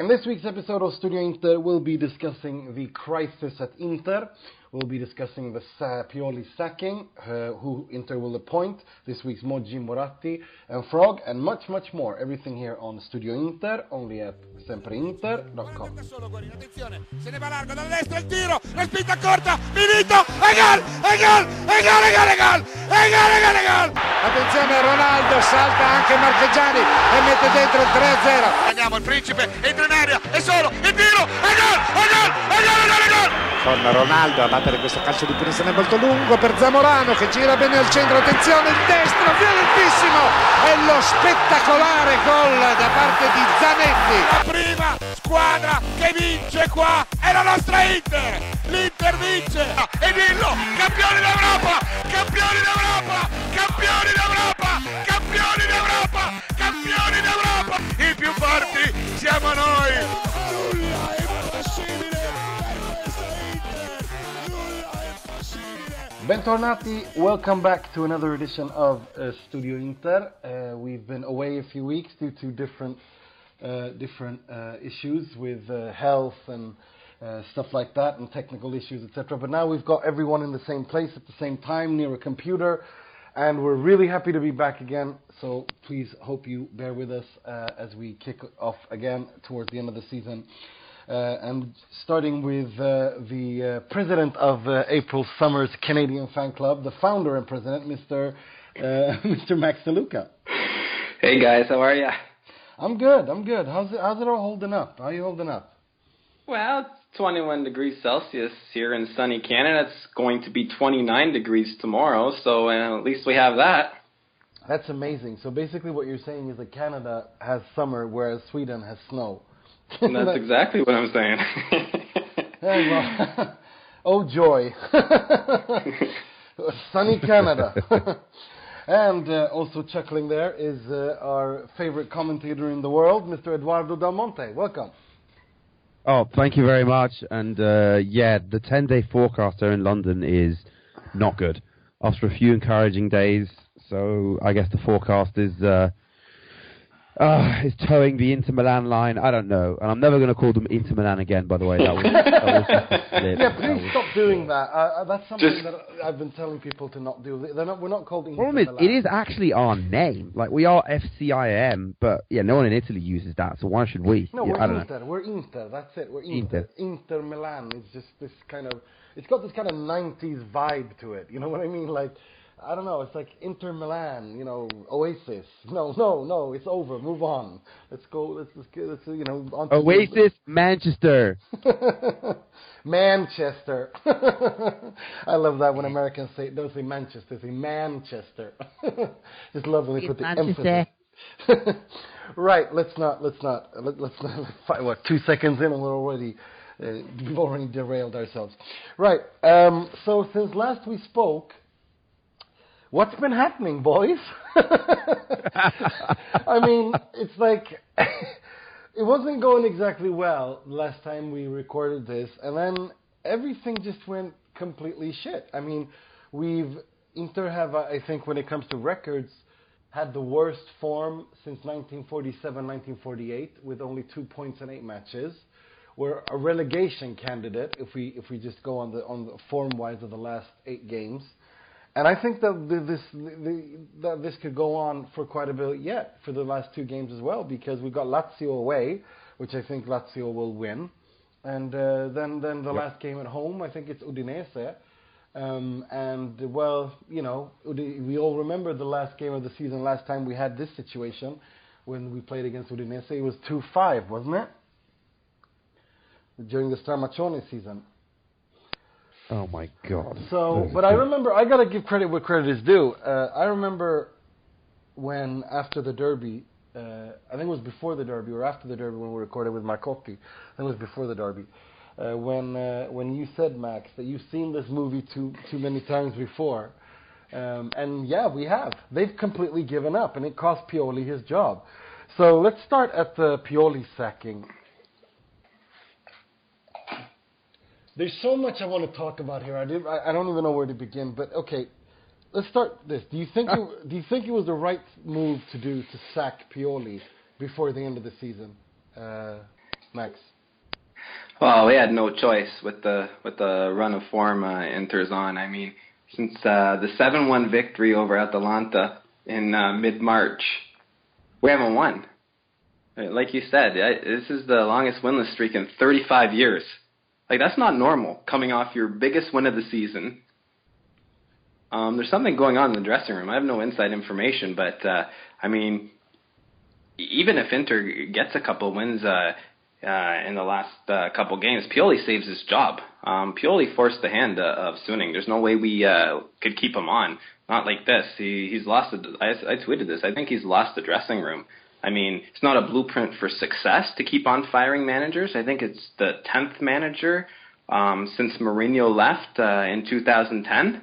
In this week's episode of Studio Inter, we'll be discussing the crisis at Inter. We'll be discussing the Sa- Pioli sacking, uh, who Inter will appoint, this week's Moggi Moratti and Frog, and much, much more. Everything here on Studio Inter, only at sempreinter.com. Solo Guarini, attenzione, se ne va largo dalla destra il tiro, la spinta corta, Milito, e gol, e gol, e gol, e gol, e gol, e gol, e gol, e gol. Attenzione Ronaldo, salta anche Marchegiani e mette dentro il 3-0. Andiamo, il principe entra in area, è solo, il tiro, e gol, e gol, e gol, e gol, e gol. Con Ronaldo a battere questo calcio di punizione molto lungo per Zamorano che gira bene al centro, attenzione il destro, violentissimo e lo spettacolare gol da parte di Zanetti. La prima squadra che vince qua è la nostra Inter. L'Inter vince. E dillo, campioni d'Europa, campioni d'Europa, campioni d'Europa, I più siamo noi. Nulla è impossibile per questa Inter. Nulla è impossibile. Bentornati, welcome back to another edition of uh, Studio Inter. Uh, we've been away a few weeks due to different uh, different uh, issues with uh, health and uh, stuff like that, and technical issues, etc. But now we've got everyone in the same place at the same time near a computer, and we're really happy to be back again. So please, hope you bear with us uh, as we kick off again towards the end of the season. Uh, and starting with uh, the uh, president of uh, April Summer's Canadian Fan Club, the founder and president, Mr. Uh, Mr. Max DeLuca. Hey guys, how are you? I'm good. I'm good. How's it, how's it all holding up? How are you holding up? Well, it's 21 degrees Celsius here in sunny Canada. It's going to be 29 degrees tomorrow, so uh, at least we have that. That's amazing. So basically, what you're saying is that Canada has summer, whereas Sweden has snow. And that's exactly what I'm saying. Yeah, well, oh joy, sunny Canada. and uh, also chuckling there is uh, our favorite commentator in the world, Mr. Eduardo Del Monte. Welcome. Oh, thank you very much. And uh, yeah, the 10 day forecast in London is not good. After a few encouraging days, so I guess the forecast is uh, uh, is towing the Inter Milan line. I don't know. And I'm never going to call them Inter Milan again, by the way. That was, that was just a. Yeah, That please was- stop doing that. Uh, uh, that's something Just- that I've been telling people to not do. They're not, we're not called Inter problem is, Milan. it is actually our name. Like, we are FCIM, but yeah, no one in Italy uses that, so why should we? No, Yeah, we're I don't know. Inter. We're Inter. That's it. We're Inter. Inter. Inter Milan. It's just this kind of. It's got this kind of '90s vibe to it. You know what I mean? Like, I don't know. It's like Inter Milan. You know, Oasis. No, no, no. It's over. Move on. Let's go. Let's let's, get, let's you know. On to Oasis, Manchester. Manchester. I love that when Americans say don't say Manchester, say Manchester. Just love when they put the Manchester. emphasis. right, let's not let's not let, let's not fi- what two seconds in and we're already uh, we've already derailed ourselves. Right. Um, so since last we spoke, what's been happening, boys? I mean, it's like it wasn't going exactly well last time we recorded this, and then everything just went completely shit. I mean, we've Inter have, I think, when it comes to records, had the worst form since 1947-1948, with only two points in eight matches. We're a relegation candidate if we if we just go on the on the form wise of the last eight games. And I think that this the, that this could go on for quite a bit yet for the last two games as well because we've got Lazio away, which I think Lazio will win, and uh, then then the last game at home I think it's Udinese, um, and well you know we all remember the last game of the season last time we had this situation when we played against Udinese. It was two five wasn't it? During the Stramaccioni season. Oh my god. So, but I remember, I gotta give credit where credit is due. Uh, I remember when after the derby, uh, I think it was before the derby or after the derby when we recorded with Marcotti. I think it was before the derby. Uh, when uh, when you said Max that you've seen this movie too too many times before, um, and yeah, we have. They've completely given up, and it cost Pioli his job. So let's start at the Pioli sacking. There's so much I want to talk about here. I, did, I, I don't even know where to begin. But okay, let's start this. Do you think it, do you think it was the right move to do to sack Pioli before the end of the season? Uh, Max. Well, we had no choice with the with the run of form uh, Inter's on. I mean, since uh, the seven-one victory over Atalanta in uh, mid-March, we haven't won. Uh, like you said, I, this is the longest winless streak in 35 years. Like that's not normal. Coming off your biggest win of the season, um, there's something going on in the dressing room. I have no inside information, but uh, I mean, even if Inter gets a couple wins uh, uh, in the last uh, couple games, Pioli saves his job. Um, Pioli forced the hand uh, of Suning. There's no way we uh, could keep him on. Not like this. He he's lost. The, I, I tweeted this. I think he's lost the dressing room. I mean, it's not a blueprint for success to keep on firing managers. I think it's the tenth manager um, since Mourinho left uh, in 2010. Like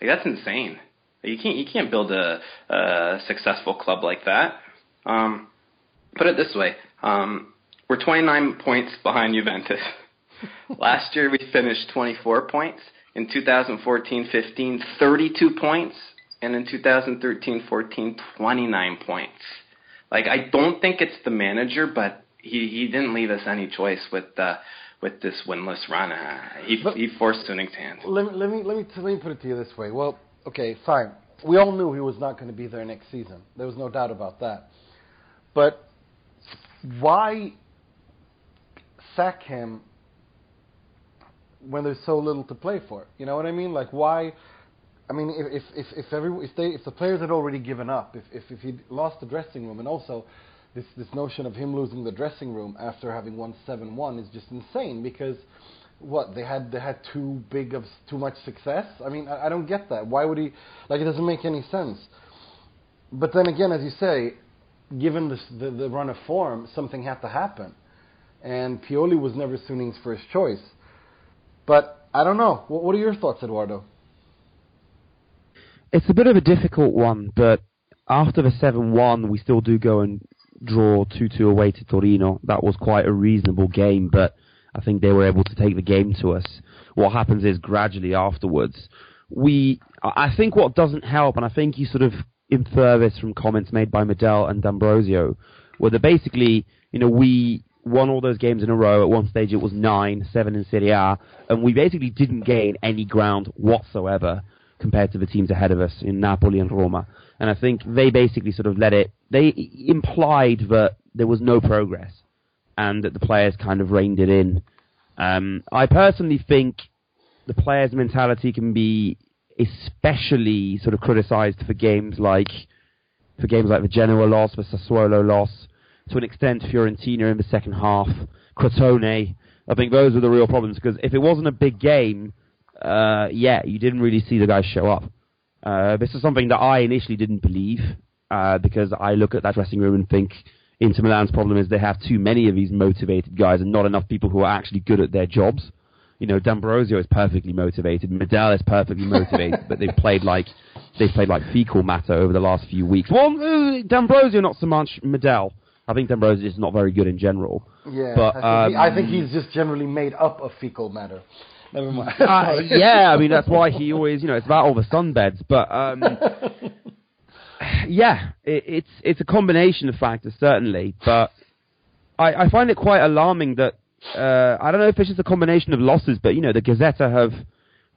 that's insane. You can't you can't build a, a successful club like that. Um, put it this way: um, we're 29 points behind Juventus. Last year we finished 24 points. In 2014-15, 32 points, and in 2013-14, 29 points. Like I don't think it's the manager, but he he didn't leave us any choice with uh, with this winless run. Uh, he But- he forced Suning's hand. Let me, let me let me let me put it to you this way. Well, okay, fine. We all knew he was not going to be there next season. There was no doubt about that. But why sack him when there's so little to play for? You know what I mean? Like why? I mean, if if if, every if they if the players had already given up, if if if he lost the dressing room, and also this this notion of him losing the dressing room after having won seven one is just insane because what they had they had too big of too much success. I mean, I, I don't get that. Why would he? Like, it doesn't make any sense. But then again, as you say, given this, the the run of form, something had to happen, and Pioli was never Suning's first choice. But I don't know. What, what are your thoughts, Eduardo? It's a bit of a difficult one, but after the 7 1, we still do go and draw 2 2 away to Torino. That was quite a reasonable game, but I think they were able to take the game to us. What happens is gradually afterwards, we. I think what doesn't help, and I think you sort of infer this from comments made by Medel and D'Ambrosio, where they basically, you know, we won all those games in a row. At one stage, it was nine, seven in Serie A, and we basically didn't gain any ground whatsoever compared to the teams ahead of us in Napoli and Roma. And I think they basically sort of let it. They implied that there was no progress, and that the players kind of reined it in. Um, I personally think the players' mentality can be especially sort of criticised for games like for games like the Genoa loss, the Sassuolo loss, to an extent Fiorentina in the second half, Crotone. I think those are the real problems because if it wasn't a big game, uh, yeah, you didn't really see the guys show up. Uh, this is something that I initially didn't believe uh, because I look at that dressing room and think Inter Milan's problem is they have too many of these motivated guys and not enough people who are actually good at their jobs. You know, D'Ambrosio is perfectly motivated, Medel is perfectly motivated, but they've played like they've played like fecal matter over the last few weeks. Well, uh, D'Ambrosio not so much. Medel, I think D'Ambrosio is not very good in general. Yeah, But, I, think he, I think um, he's just generally made up of fecal matter. Never mind. Uh, yeah, I mean that's why he always, you know, it's about all the sunbeds. But um, yeah, it, it's it's a combination of factors certainly. But I, I find it quite alarming that uh, I don't know if it's just a combination of losses, but you know, the Gazzetta have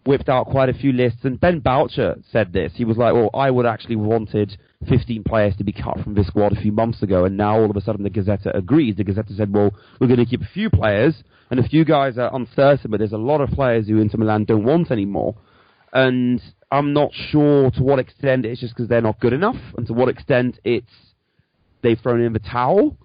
whipped out quite a few lists, and Ben Boucher said this. He was like, "Well, I would actually wanted 15 players to be cut from this squad a few months ago, and now all of a sudden the Gazzetta agrees." The Gazzetta said, "Well, we're going to keep a few players, and a few guys are uncertain, but there's a lot of players who Inter Milan don't want anymore." And I'm not sure to what extent it's just because they're not good enough, and to what extent it's they've thrown in the towel.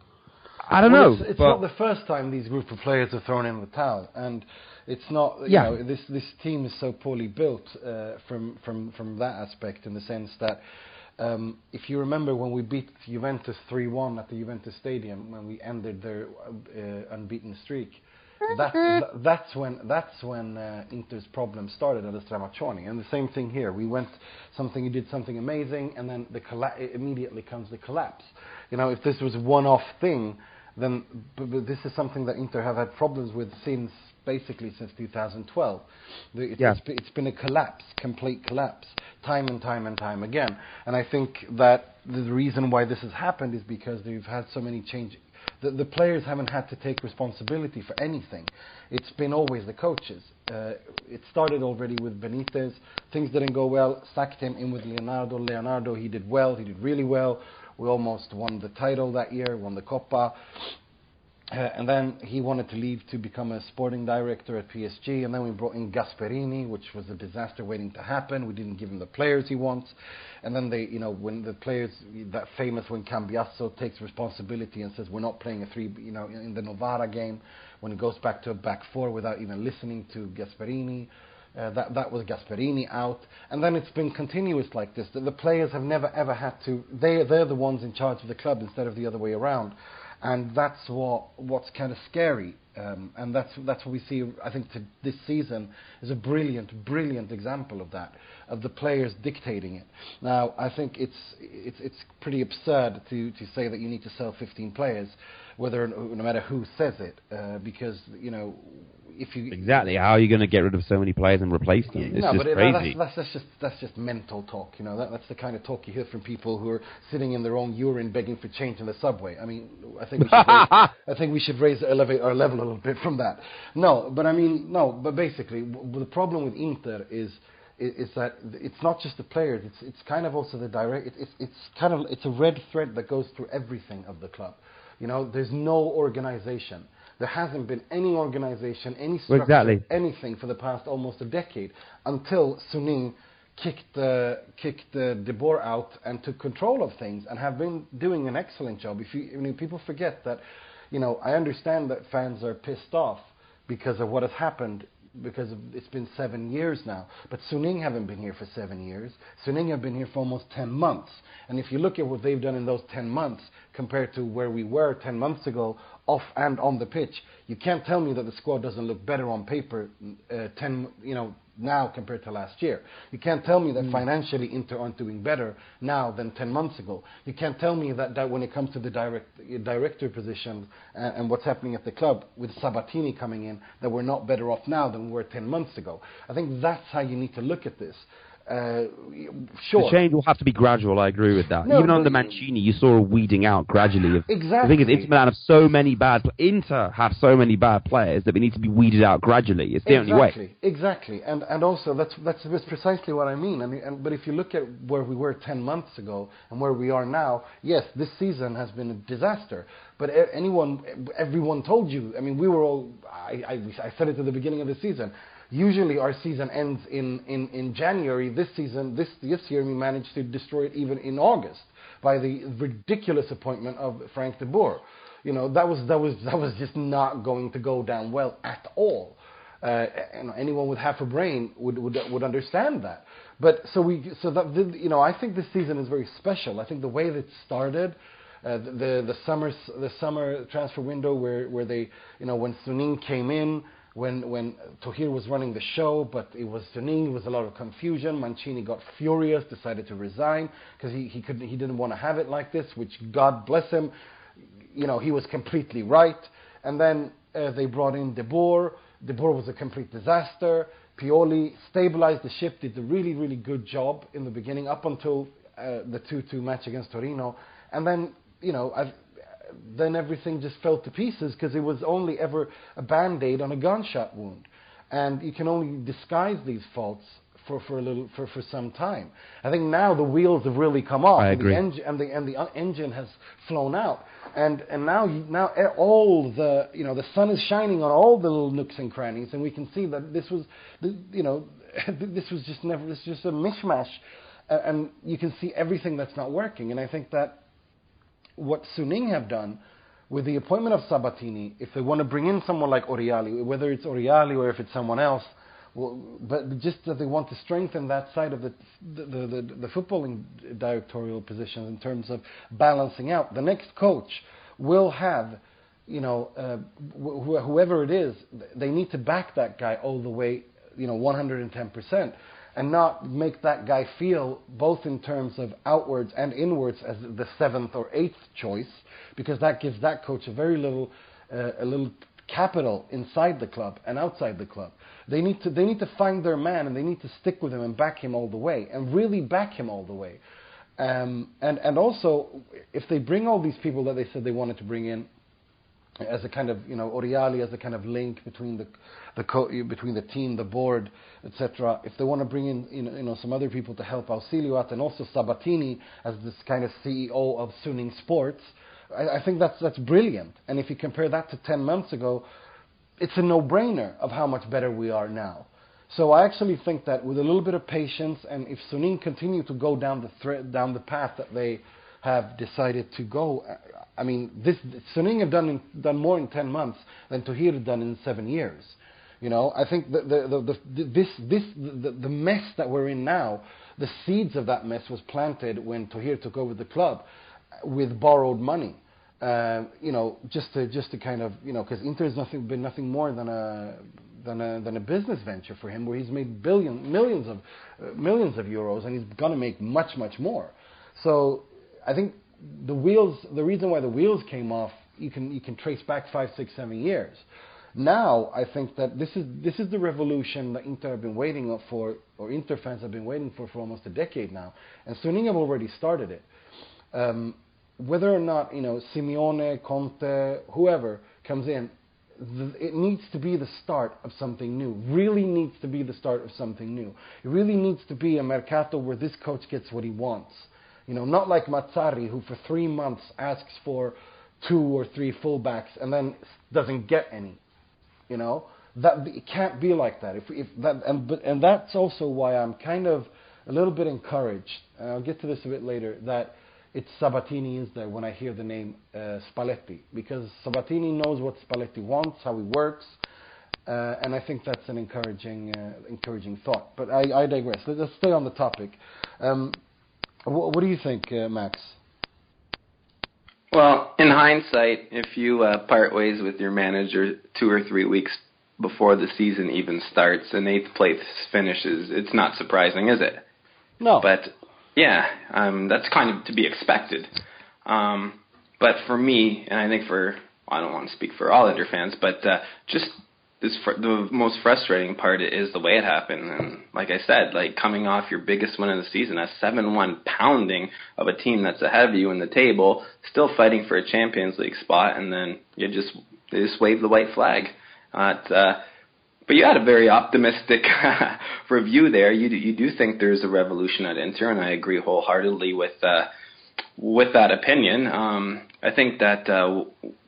I don't Well, know. It's, it's not the first time these group of players have thrown in the towel, and it's not. You Yeah. know, this this team is so poorly built uh, from from from that aspect, in the sense that. Um, if you remember when we beat Juventus 3-1 at the Juventus Stadium, when we ended their uh, unbeaten streak, that, th- that's when that's when uh, Inter's problem started at the Stramaccioni. And the same thing here. We went something, you did something amazing, and then the colla- immediately comes the collapse. You know, if this was a one-off thing, then but, but this is something that Inter have had problems with since basically since 2012. It's, Yeah. it's, it's been a collapse, complete collapse, time and time and time again. And I think that the reason why this has happened is because they've had so many changes. the, the players haven't had to take responsibility for anything. It's been always the coaches. Uh, it started already with Benitez. Things didn't go well. Sacked him in with Leonardo. Leonardo, he did well. He did really well. We almost won the title that year, won the Coppa. Uh, and then he wanted to leave to become a sporting director at PSG. And then we brought in Gasperini, which was a disaster waiting to happen. We didn't give him the players he wants. And then they, you know, when the players, that famous when Cambiasso takes responsibility and says we're not playing a three, you know, in the Novara game, when it goes back to a back four without even listening to Gasperini. Uh, that that was Gasperini out, and then it's been continuous like this. The, the players have never ever had to. They they're the ones in charge of the club instead of the other way around and that's what what's kind of scary. Um, and that's that's what we see. I think this season is a brilliant, brilliant example of that, of the players dictating it. Now, I think it's it's it's pretty absurd to to say that you need to sell 15 players, whether no matter who says it, uh, because you know if you exactly how are you going to get rid of so many players and replace them? It's no, just but crazy. that's, that's, that's just that's just mental talk. You know, that, that's the kind of talk you hear from people who are sitting in their own urine begging for change in the subway. I mean, I think we should raise, I think we should raise elevate our level a little bit from that. No, but I mean, no, but basically, w- the problem with Inter is is that it's not just the players. It's it's kind of also the direct. It's it's kind of it's a red thread that goes through everything of the club. You know, there's no organization. There hasn't been any organization, any structure, exactly. anything for the past almost a decade until Suning kicked uh, kicked uh, De Boer out and took control of things and have been doing an excellent job. If you, I mean, people forget that, you know, I understand that fans are pissed off because of what has happened because of, it's been seven years now. But Suning haven't been here for seven years. Suning have been here for almost 10 months. And if you look at what they've done in those 10 months compared to where we were 10 months ago, off and on the pitch, you can't tell me that the squad doesn't look better on paper uh, 10, you know, now compared to last year. You can't tell me that Hmm. financially Inter aren't doing better now than 10 months ago. You can't tell me that, that when it comes to the direct, director position and, and what's happening at the club with Sabatini coming in, that we're not better off now than we were 10 months ago. I think that's how you need to look at this. Uh, sure. The change will have to be gradual. I agree with that. No, Even under Mancini, you saw a weeding out gradually. Of, exactly. The thing is, Inter Milan have so many bad. Inter have so many bad players that we need to be weeded out gradually. It's the only way. exactly, Exactly, and and also that's that's, that's precisely what I mean. I mean, and, but if you look at where we were ten months ago and where we are now, yes, this season has been a disaster. But anyone, everyone told you. I mean, we were all. I, I, I said it at the beginning of the season. Usually our season ends in, in, in January. This season, this this year, we managed to destroy it even in August by the ridiculous appointment of Frank de Boer. You know, that was that was that was just not going to go down well at all uh, know, anyone with half a brain would, would would understand that. But so we so that you know I think this season is very special. I think the way that it started, the the summer the summer transfer window where where they you know when Suning came in. When Thohir was running the show, but it was Suning, it was a lot of confusion. Mancini got furious, decided to resign because he he couldn't he didn't want to have it like this. Which God bless him, you know, he was completely right. And then uh, they brought in De Boer. De Boer was a complete disaster. Pioli stabilized the ship, did a really, really good job in the beginning, up until uh, the 2-2 match against Torino. And then, you know, I've, then everything just fell to pieces because it was only ever a band-aid on a gunshot wound. And you can only disguise these faults for, for a little for, for some time. I think now the wheels have really come off. I and agree. The engine, and the and the engine has flown out. And and now you, now all the you know the sun is shining on all the little nooks and crannies, and we can see that this was you know this was just never this was just a mishmash, and you can see everything that's not working. And I think that what Suning have done with the appointment of Sabatini, if they want to bring in someone like Oriali, whether it's Oriali or if it's someone else, well, but just that they want to strengthen that side of the the, the, the, the footballing directorial position in terms of balancing out. The next coach will have, you know, uh, wh- wh- whoever it is, they need to back that guy all the way, you know, 110 percent and not make that guy feel both in terms of outwards and inwards as the seventh or eighth choice, because that gives that coach a very little, uh, a little capital inside the club and outside the club. They need to they need to find their man and they need to stick with him and back him all the way and really back him all the way. Um, and and also if they bring all these people that they said they wanted to bring in, as a kind of you know Oriali as a kind of link between the the co- between the team, the board, etc. If they want to bring in you know, some other people to help Ausilio out, and also Sabatini as this kind of CEO of Suning Sports, I, I think that's that's brilliant. And if you compare that to ten months ago, it's a no-brainer of how much better we are now. So I actually think that with a little bit of patience, and if Suning continue to go down the thre- down the path that they have decided to go, I mean, this Suning have done done more in ten months than Thohir had done in seven years. You know, I think the, the, the, the this this the, the mess that we're in now, the seeds of that mess was planted when Thohir took over the club with borrowed money. Uh, you know, just to just to kind of you know, because Inter has nothing been nothing more than a than a than a business venture for him, where he's made billion millions of uh, millions of euros, and he's going to make much much more. So I think the wheels, the reason why the wheels came off, you can you can trace back five, six, seven years. Now I think that this is this is the revolution that Inter have been waiting for, or Inter fans have been waiting for for almost a decade now, and Suning have already started it. Um, whether or not you know Simeone, Conte, whoever comes in, it needs to be the start of something new. Really needs to be the start of something new. It really needs to be a mercato where this coach gets what he wants. You know, not like Mazzarri, who for three months asks for two or three fullbacks and then doesn't get any. You know, that it can't be like that. If, if that and and that's also why I'm kind of a little bit encouraged. And I'll get to this a bit later. That it's Sabatini is there when I hear the name uh, Spalletti because Sabatini knows what Spalletti wants, how he works, uh, and I think that's an encouraging uh, encouraging thought. But I, I digress. Let's, let's stay on the topic. Um, what, what do you think, uh, Max? Well, in hindsight, if you uh, part ways with your manager two or three weeks before the season even starts and eighth place finishes, it's not surprising, is it? No. But yeah, um, that's kind of to be expected. Um, but for me, and I think for I don't want to speak for all Inter fans, but uh, just this fr- the most frustrating part is the way it happened. And like I said, like coming off your biggest win of the season, a seven-one pounding of a team that's ahead of you in the table, still fighting for a Champions League spot, and then you just they just wave the white flag. Uh, uh, but you had a very optimistic review there. You do, you do think there's a revolution at Inter, and I agree wholeheartedly with uh, with that opinion. Um, I think that uh,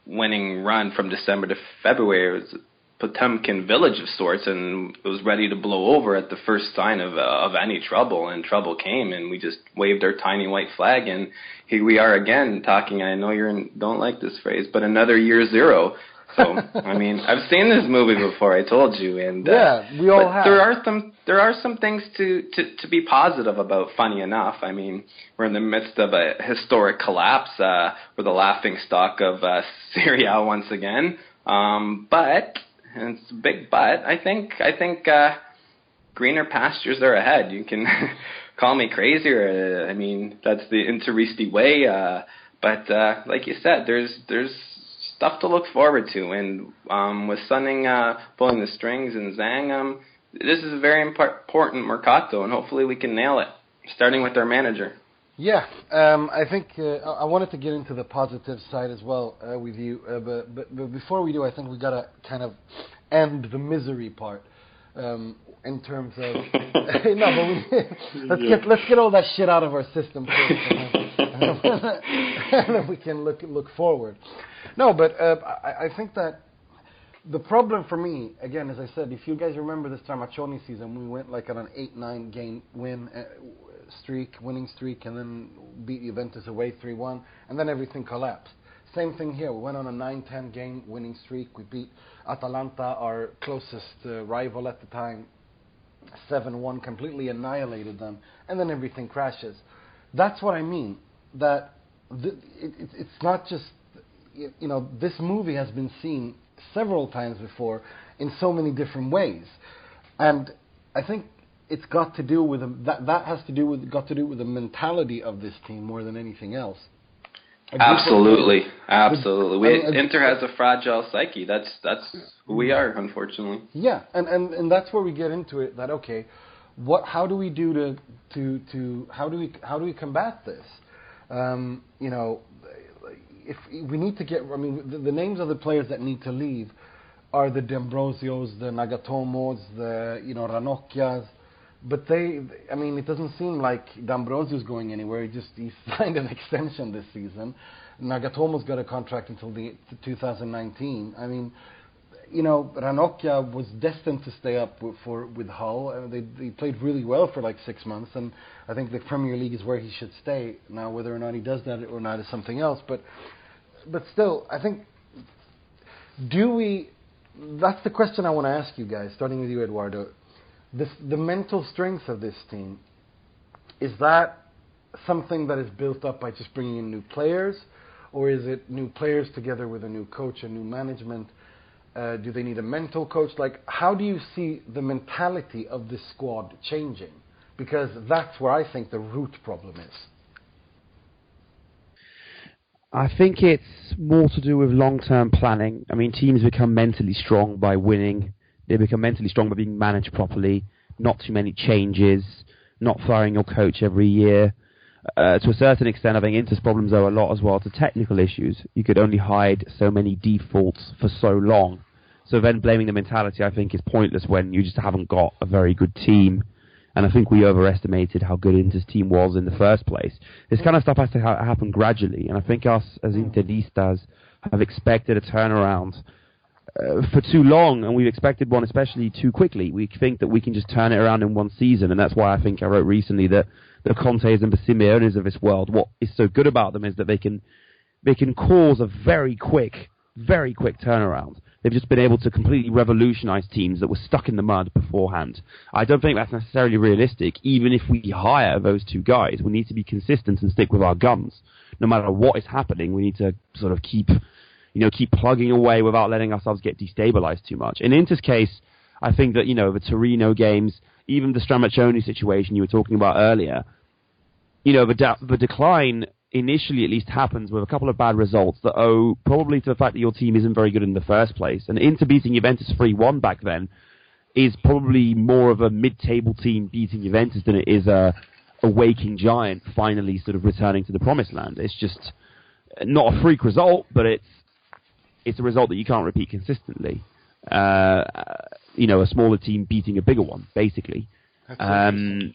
winning run from December to February was Potemkin village of sorts, and it was ready to blow over at the first sign of uh, of any trouble. And trouble came, and we just waved our tiny white flag, and here we are again talking. I know you don't like this phrase, but another year zero. So I mean, I've seen this movie before. I told you, and uh, yeah, we all have. there are some there are some things to, to to be positive about. Funny enough, I mean, we're in the midst of a historic collapse. Uh, we're the laughing stock of uh, Serie A once again. Um, but and it's a big but. I think I think uh, greener pastures are ahead. You can call me crazy, or uh, I mean that's the Interisti way. Uh, but uh, like you said, there's there's stuff to look forward to, and um, with Suning uh, pulling the strings and Zhang, um, this is a very impor- important mercato, and hopefully we can nail it, starting with our manager. Yeah, um, I think uh, I wanted to get into the positive side as well uh, with you, uh, but, but but before we do, I think we gotta kind of end the misery part um, in terms of no, but we, let's get let's get all that shit out of our system and then, we can look look forward. No, but uh, I, I think that the problem for me, again, as I said, if you guys remember this Stramaccioni season, we went like on an eight-nine game win uh, streak, winning streak, and then beat Juventus away three-one, and then everything collapsed. Same thing here. We went on a 9-10 game winning streak. We beat Atalanta, our closest uh, rival at the time, 7-1, completely annihilated them, and then everything crashes. That's what I mean. That th- it, it, it's not just you know this movie has been seen several times before in so many different ways, and I think it's got to do with the, that. That has to do with got to do with the mentality of this team more than anything else. Absolutely, absolutely. We, I mean, Inter has a fragile psyche. That's that's who we are, unfortunately. Yeah, and, and, and that's where we get into it. That okay, what? How do we do to to to how do we how do we combat this? Um, you know, if we need to get, I mean, the, the names of the players that need to leave are the D'Ambrosios, the Nagatomos, the you know Ranocchias, but they, I mean, it doesn't seem like D'Ambrosio's going anywhere. He just he signed an extension this season. Nagatomo's got a contract until the 2019. I mean, you know, Ranocchia was destined to stay up with, for with Hull. Uh, they, they played really well for like six months, and I think the Premier League is where he should stay. Now, whether or not he does that or not is something else. But, but still, I think, do we? That's the question I want to ask you guys, starting with you, Eduardo. This, the mental strength of this team is that something that is built up by just bringing in new players, or is it new players together with a new coach and new management? Uh, do they need a mental coach? Like, how do you see the mentality of this squad changing? Because that's where I think the root problem is. I think it's more to do with long-term planning. I mean, teams become mentally strong by winning. They become mentally strong by being managed properly. Not too many changes. Not firing your coach every year. Uh, to a certain extent, I think Inter's problems owe a lot as well to technical issues. You could only hide so many defaults for so long. So then blaming the mentality, I think, is pointless when you just haven't got a very good team. And I think we overestimated how good Inter's team was in the first place. This kind of stuff has to ha- happen gradually, and I think us as Interistas have expected a turnaround uh, for too long, and we've expected one especially too quickly. We think that we can just turn it around in one season, and that's why I think I wrote recently that the Contes and the Simeones of this world, what is so good about them is that they can they can cause a very quick, very quick turnaround. They've just been able to completely revolutionize teams that were stuck in the mud beforehand. I don't think that's necessarily realistic. Even if we hire those two guys, we need to be consistent and stick with our guns. No matter what is happening, we need to sort of keep, you know, keep plugging away without letting ourselves get destabilized too much. In Inter's case, I think that you know the Torino games, even the Stramaccioni situation you were talking about earlier, you know, the, the decline initially at least happens with a couple of bad results that owe probably to the fact that your team isn't very good in the first place. And Inter beating Juventus 3-1 back then is probably more of a mid-table team beating Juventus than it is a, a waking giant finally sort of returning to the promised land. It's just not a freak result, but it's it's a result that you can't repeat consistently. Uh, you know, a smaller team beating a bigger one, basically. Um,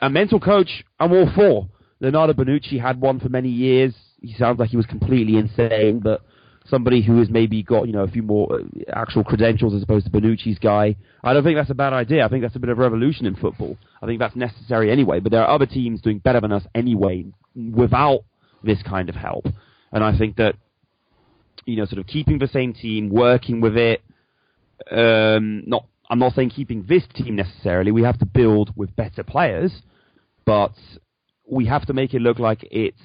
a mental coach, I'm all for. Leonardo Bonucci had one for many years. He sounds like he was completely insane, but somebody who has maybe got you know a few more uh, actual credentials as opposed to Bonucci's guy. I don't think that's a bad idea. I think that's a bit of revolution in football. I think that's necessary anyway. But there are other teams doing better than us anyway without this kind of help. And I think that you know sort of keeping the same team, working with it. Um, not I'm not saying keeping this team necessarily. We have to build with better players, but we have to make it look like it's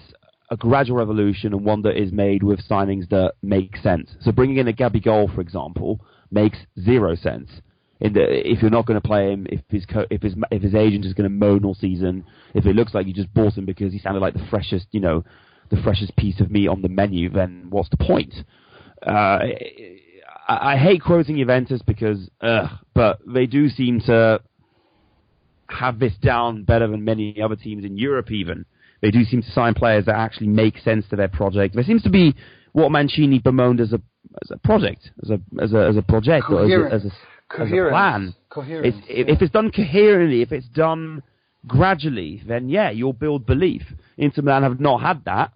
a gradual revolution and one that is made with signings that make sense. So bringing in a Gabigol, for example, makes zero sense. In the, if you're not going to play him, if his co- if his if his agent is going to moan all season, if it looks like you just bought him because he sounded like the freshest, you know, the freshest piece of meat on the menu, then what's the point? Uh, I, I hate quoting Juventus because, ugh, but they do seem to have this down better than many other teams in Europe. Even they do seem to sign players that actually make sense to their project. There seems to be what Mancini bemoaned as a as a project, as a as a as a project, or as a, as a, as a plan. Coherence. It's, if, if it's done coherently, if it's done gradually, then yeah, you'll build belief. Inter Milan have not had that,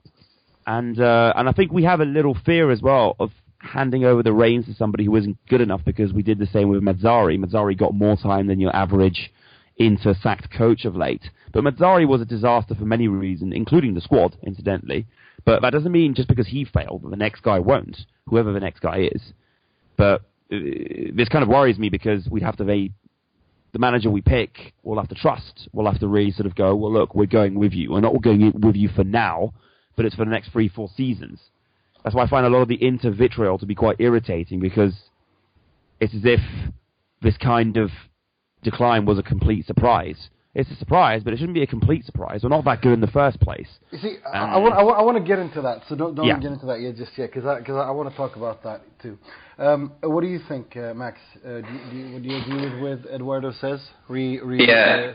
and uh, and I think we have a little fear as well of handing over the reins to somebody who isn't good enough because we did the same with Mazzarri. Mazzarri got more time than your average Inter sacked coach of late. But Mazzarri was a disaster for many reasons, including the squad, incidentally. But that doesn't mean just because he failed, that the next guy won't, whoever the next guy is. But uh, this kind of worries me because we'd have to be the manager we pick, we'll have to trust. We'll have to really sort of go, well, look, we're going with you. We're not going with you for now, but it's for the next three, four seasons. That's why I find a lot of the Inter vitriol to be quite irritating because it's as if this kind of decline was a complete surprise. It's a surprise, but it shouldn't be a complete surprise. We're not that good in the first place. You see, I, I, want, I, want, I want to get into that, so don't, don't Yeah. get into that yet just yet, because I, cause I want to talk about that too. Um, what do you think, uh, Max? Uh, do, you- do, you, do you agree with what Eduardo says? Re, re, Yeah.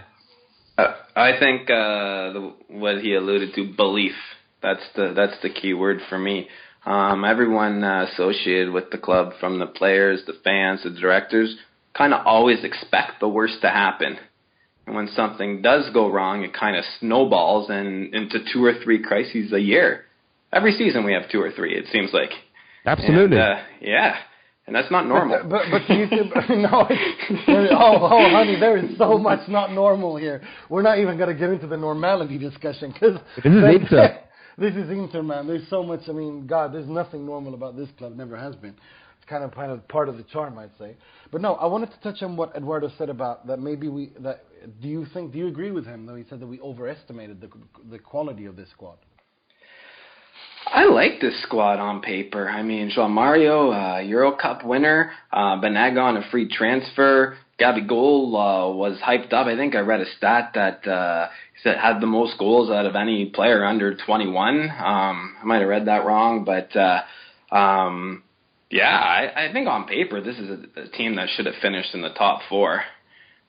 uh, Uh, I think uh, the, what he alluded to, belief. That's the that's the key word for me. Um, everyone uh, associated with the club, from the players, the fans, the directors, kind of always expect the worst to happen. And when something does go wrong, it kind of snowballs and into two or three crises a year. Every season we have two or three. It seems like. Absolutely. And, uh, yeah, and that's not normal. But, but, but you think, no, it's, oh, oh, honey, there is so much not normal here. We're not even going to get into the normality discussion because This is Inter. This is Inter, man. There's so much. I mean, God, there's nothing normal about this club. Never has been. It's kind of kind of part of the charm, I'd say. But no, I wanted to touch on what Eduardo said about that. Maybe we that. Do you think? Do you agree with him? Though he said that we overestimated the the quality of this squad. I like this squad on paper. I mean, João Mario, uh, Euro Cup winner, uh, Banega on a free transfer. Gabigol uh, was hyped up. I think I read a stat that uh, he said had the most goals out of any player under 21. Um, I might have read that wrong, but uh, um, yeah, I, I think on paper this is a, a team that should have finished in the top four.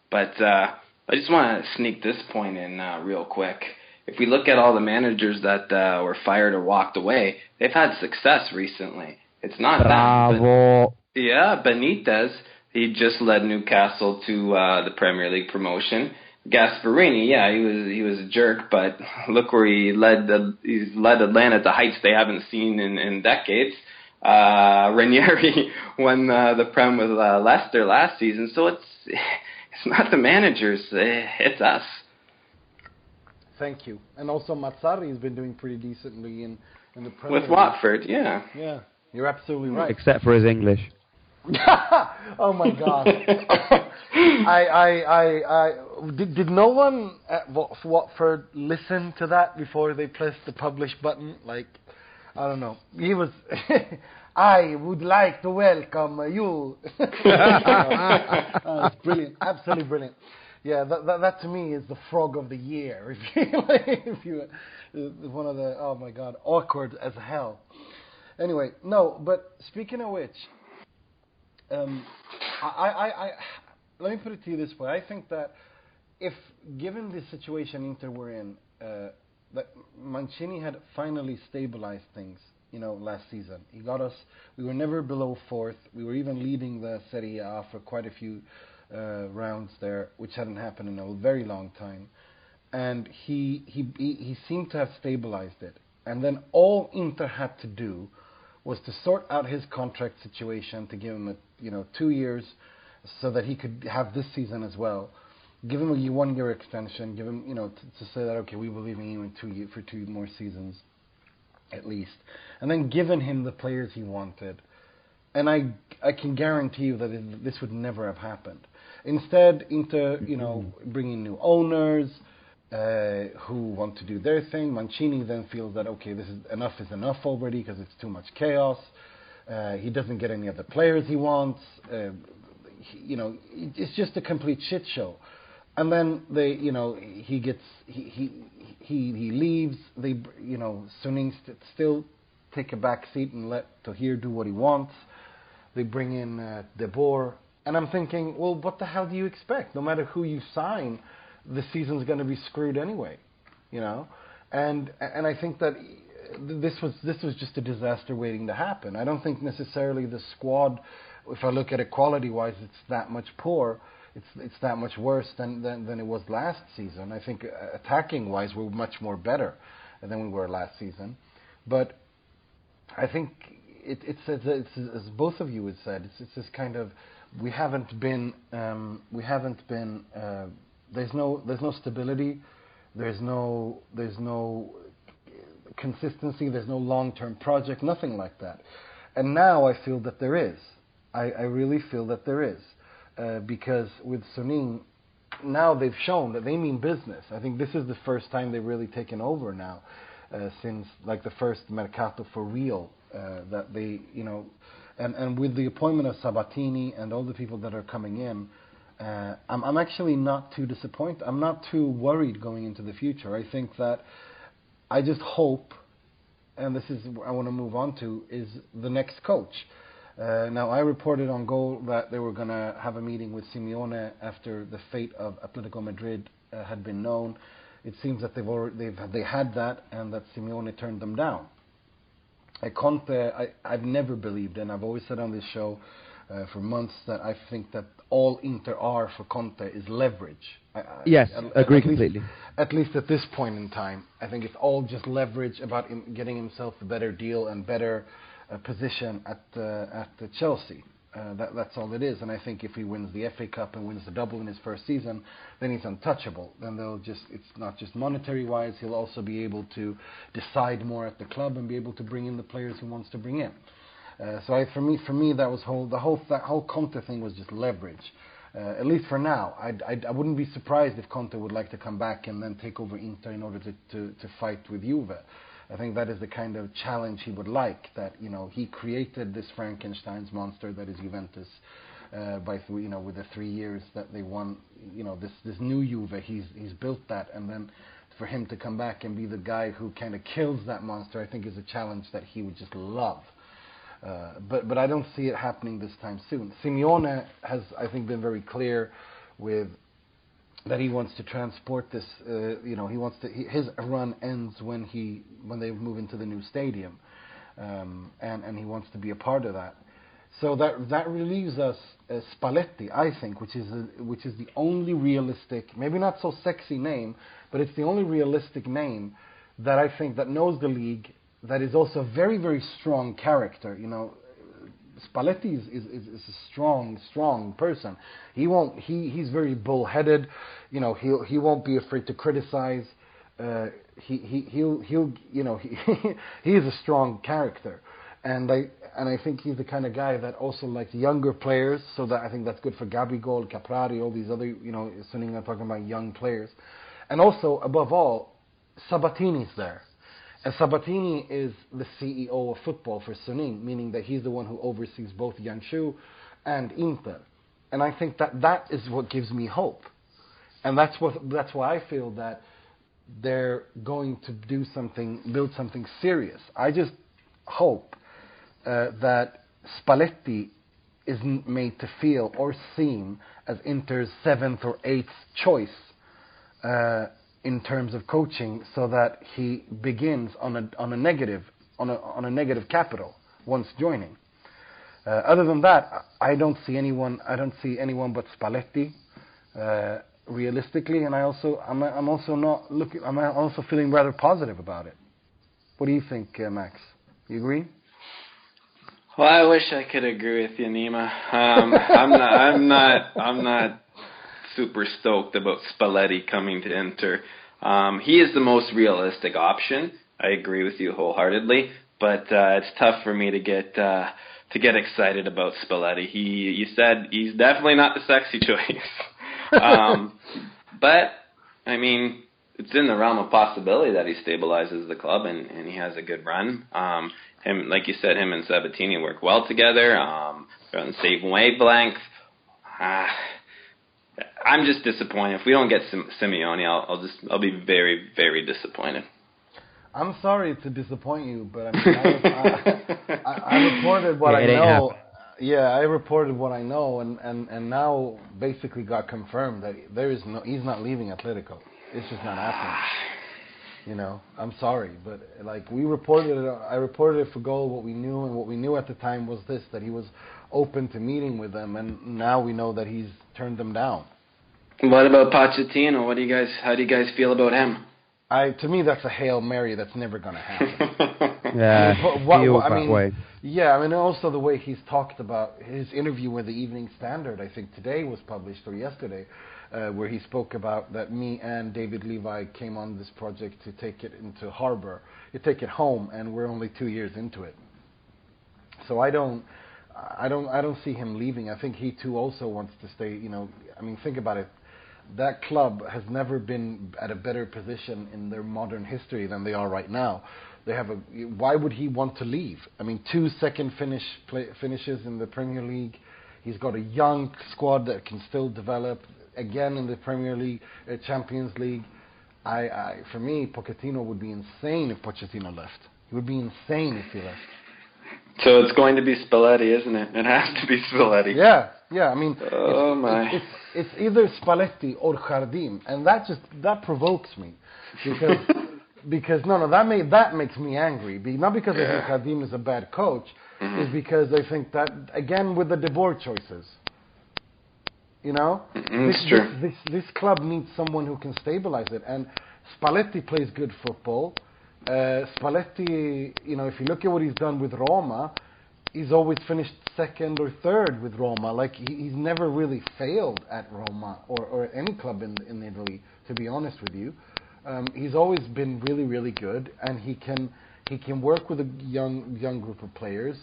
But uh, I just want to sneak this point in uh, real quick if we look at all the managers that uh, were fired or walked away, they've had success recently. It's not Bravo. that. Yeah, Benitez, he just led Newcastle to uh, the Premier League promotion. Gasperini, yeah, he was he was a jerk, but look where he led the he's led Atalanta to heights they haven't seen in in decades. Uh, Ranieri won uh, the Prem with uh, Leicester last season, so it's it's not the managers, eh, it's us. Thank you. And also Mazzarri has been doing pretty decently in in the Premier With League. Watford, yeah. Yeah, you're absolutely right. Except for his English. oh my God! I, I, I, I did. Did no one at Watford listen to that before they pressed the publish button? Like, I don't know. He was. I would like to welcome you. it's brilliant, absolutely brilliant. Yeah, that, that that to me is the frog of the year. If you, if you, uh, one of the oh my God, awkward as hell. Anyway, no, but speaking of which, um, I, I, I, let me put it to you this way. I think that if, given the situation Inter were in, uh, that Mancini had finally stabilized things, you know, last season. He got us. We were never below fourth. We were even leading the Serie A for quite a few uh, rounds there, which hadn't happened in a very long time. And he, he he he seemed to have stabilized it. And then all Inter had to do was to sort out his contract situation to give him a you know two years so that he could have this season as well. Give him a one year extension. Give him you know to, to say that okay we believe in you in two year, for two more seasons at least, and then given him the players he wanted. And I I can guarantee you that it, this would never have happened. Instead, Inter you know mm-hmm. bringing new owners. Uh, who want to do their thing. Mancini then feels that okay, this is enough is enough already because it's too much chaos. Uh, he doesn't get any of the players he wants. Uh, he, you know, it's just a complete shit show. And then they, you know, he gets he he he, he leaves. They, you know, Suning st- still take a back seat and let Thohir do what he wants. They bring in uh, De Boer, and I'm thinking, well, what the hell do you expect? No matter who you sign, the season's going to be screwed anyway, you know. And and I think that this was this was just a disaster waiting to happen. I don't think necessarily the squad, if I look at it quality wise, it's that much poor. It's it's that much worse than than, than it was last season. I think uh, attacking wise, we're much more better than we were last season. But I think it, it's, it's, it's as both of you had said. It's, it's this kind of we haven't been um, we haven't been. Uh, there's no there's no stability. There's no there's no consistency. There's no long-term project. Nothing like that. And now I feel that there is. I, I really feel that there is uh, because with Suning, now they've shown that they mean business. I think this is the first time they've really taken over now, uh, since like the first Mercato for real uh, that they you know, and and with the appointment of Sabatini and all the people that are coming in. Uh, I'm, I'm actually not too disappointed. I'm not too worried going into the future. I think that I just hope, and this is I want to move on to, is the next coach. Uh, now, I reported on Goal that they were going to have a meeting with Simeone after the fate of Atletico Madrid uh, had been known. It seems that they've already they've they had that, and that Simeone turned them down. uh, Conte, I, I've never believed, and I've always said on this show uh, for months that I think that all Inter are for Conte is leverage. I, I, Yes, at- agree at least- completely. at least at this point in time, I think it's all just leverage about him getting himself a better deal and better uh, position at uh, at the Chelsea. Uh, that, that's all it is. And I think if he wins the FA Cup and wins the double in his first season, then he's untouchable. Then they'll just it's not just monetary wise. He'll also be able to decide more at the club and be able to bring in the players he wants to bring in. Uh, so I, for me, for me, that was whole the whole that whole Conte thing was just leverage. Uh, at least for now, I'd, I'd, I wouldn't be surprised if Conte would like to come back and then take over Inter in order to, to, to fight with Juve. I think that is the kind of challenge he would like. That you know he created this Frankenstein's monster that is Juventus uh, by you know with the three years that they won. You know this this new Juve, he's he's built that, and then for him to come back and be the guy who kind of kills that monster, I think is a challenge that he would just love. Uh, but but I don't see it happening this time soon. Simeone has I think been very clear with that he wants to transport this. Uh, you know, he wants to. He, his run ends when he when they move into the new stadium, um, and and he wants to be a part of that. So that that relieves us uh, Spalletti, I think, which is a, which is the only realistic, maybe not so sexy name, but it's the only realistic name that I think that knows the league, that is also a very very strong character. You know, Spalletti is, is, is, a strong, strong person. He won't. He, he's very bullheaded. You know, he'll he won't be afraid to criticize. Uh, he he he'll he'll you know he he is a strong character, and I and I think he's the kind of guy that also likes younger players. So that I think that's good for Gabigol, Caprari, all these other you know. Suning are talking about young players, and also above all, Sabatini's there. And Sabatini is the CEO of football for Suning, meaning that he's the one who oversees both Jiangsu and Inter. And I think that that is what gives me hope. And that's what that's why I feel that they're going to do something, build something serious. I just hope uh, that Spalletti isn't made to feel or seem as Inter's seventh or eighth choice uh, in terms of coaching, so that he begins on a on a negative on a on a negative capital once joining. Uh, other than that, I don't see anyone. I don't see anyone but Spalletti. Uh, realistically, and I also I'm I'm also not looking. I'm also feeling rather positive about it. What do you think, uh, Max? You agree? Well, I wish I could agree with you, Nima. Um, I'm not. I'm not. I'm not super stoked about Spalletti coming to Inter. Um, he is the most realistic option. I agree with you wholeheartedly, but uh, it's tough for me to get uh, to get excited about Spalletti. He, you said he's definitely not the sexy choice, um, but I mean, it's in the realm of possibility that he stabilizes the club and, and he has a good run. Um, him, like you said, him and Sabatini work well together. Um, they're on the same wavelength. Uh, I'm just disappointed. If we don't get Sim- Simeone, I'll, I'll just I'll be very very disappointed. I'm sorry to disappoint you, but I mean, I, I, I, I reported what Yeah, I know. happening. Yeah, I reported what I know, and, and, and now basically got confirmed that there is no. He's not leaving Atletico. It's just not happening. You know, I'm sorry, but like we reported it, I reported it for goal. What we knew and what we knew at the time was this: that he was open to meeting with them, and now we know that he's turned them down. What about Pochettino? What do you guys? How do you guys feel about him? I to me that's a hail mary that's never going to happen. Yeah, I mean, what- what- I mean, way. Yeah, I mean, also the way he's talked about his interview with the Evening Standard, I think today was published or yesterday, uh, where he spoke about that me and David Levy came on this project to take it into harbor, to take it home, and we're only two years into it. So I don't, I don't, I don't see him leaving. I think he too also wants to stay. You know, I mean, think about it. That club has never been at a better position in their modern history than they are right now. They have a. Why would he want to leave? I mean, two second finish play, finishes in the Premier League. He's got a young squad that can still develop. Again in the Premier League, uh, Champions League. I, I, for me, Pochettino would be insane if Pochettino left. He would be insane if he left. So it's going to be Spalletti, isn't it? It has to be Spalletti. Yeah, yeah. I mean, Oh, it's, my. It's, it's either Spalletti or Jardim, and that just that provokes me because because no, no, that may, that makes me angry. Be, not because I think Jardim is a bad coach, Mm-hmm. is because I think that again with the De Boer choices. You know, Mhm, this, true. This, this this club needs someone who can stabilize it, and Spalletti plays good football. Uh, Spalletti, you know, if you look at what he's done with Roma, he's always finished second or third with Roma. Like he, he's never really failed at Roma or, or any club in in Italy. To be honest with you, um, he's always been really really good, and he can he can work with a young young group of players.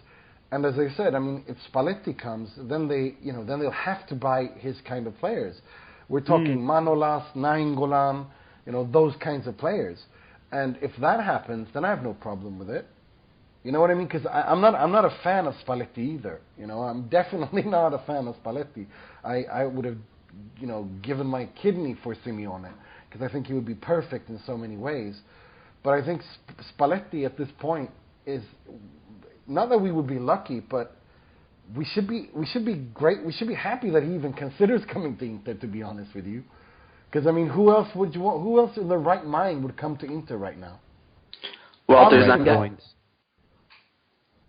And as I said, I mean, if Spalletti comes, then they you know then they'll have to buy his kind of players. We're talking Manolas, Nainggolan, you know those kinds of players. And if that happens, then I have no problem with it. You know what I mean? Because I'm not I'm not a fan of Spalletti either. You know, I'm definitely not a fan of Spalletti. I I would have, you know, given my kidney for Simeone because I think he would be perfect in so many ways. But I think Sp- Spalletti at this point is not that we would be lucky, but we should be we should be great. We should be happy that he even considers coming to Inter. To be honest with you, because I mean, who else would you want? Who else in their right mind would come to Inter right now? Well, there's Great not. point.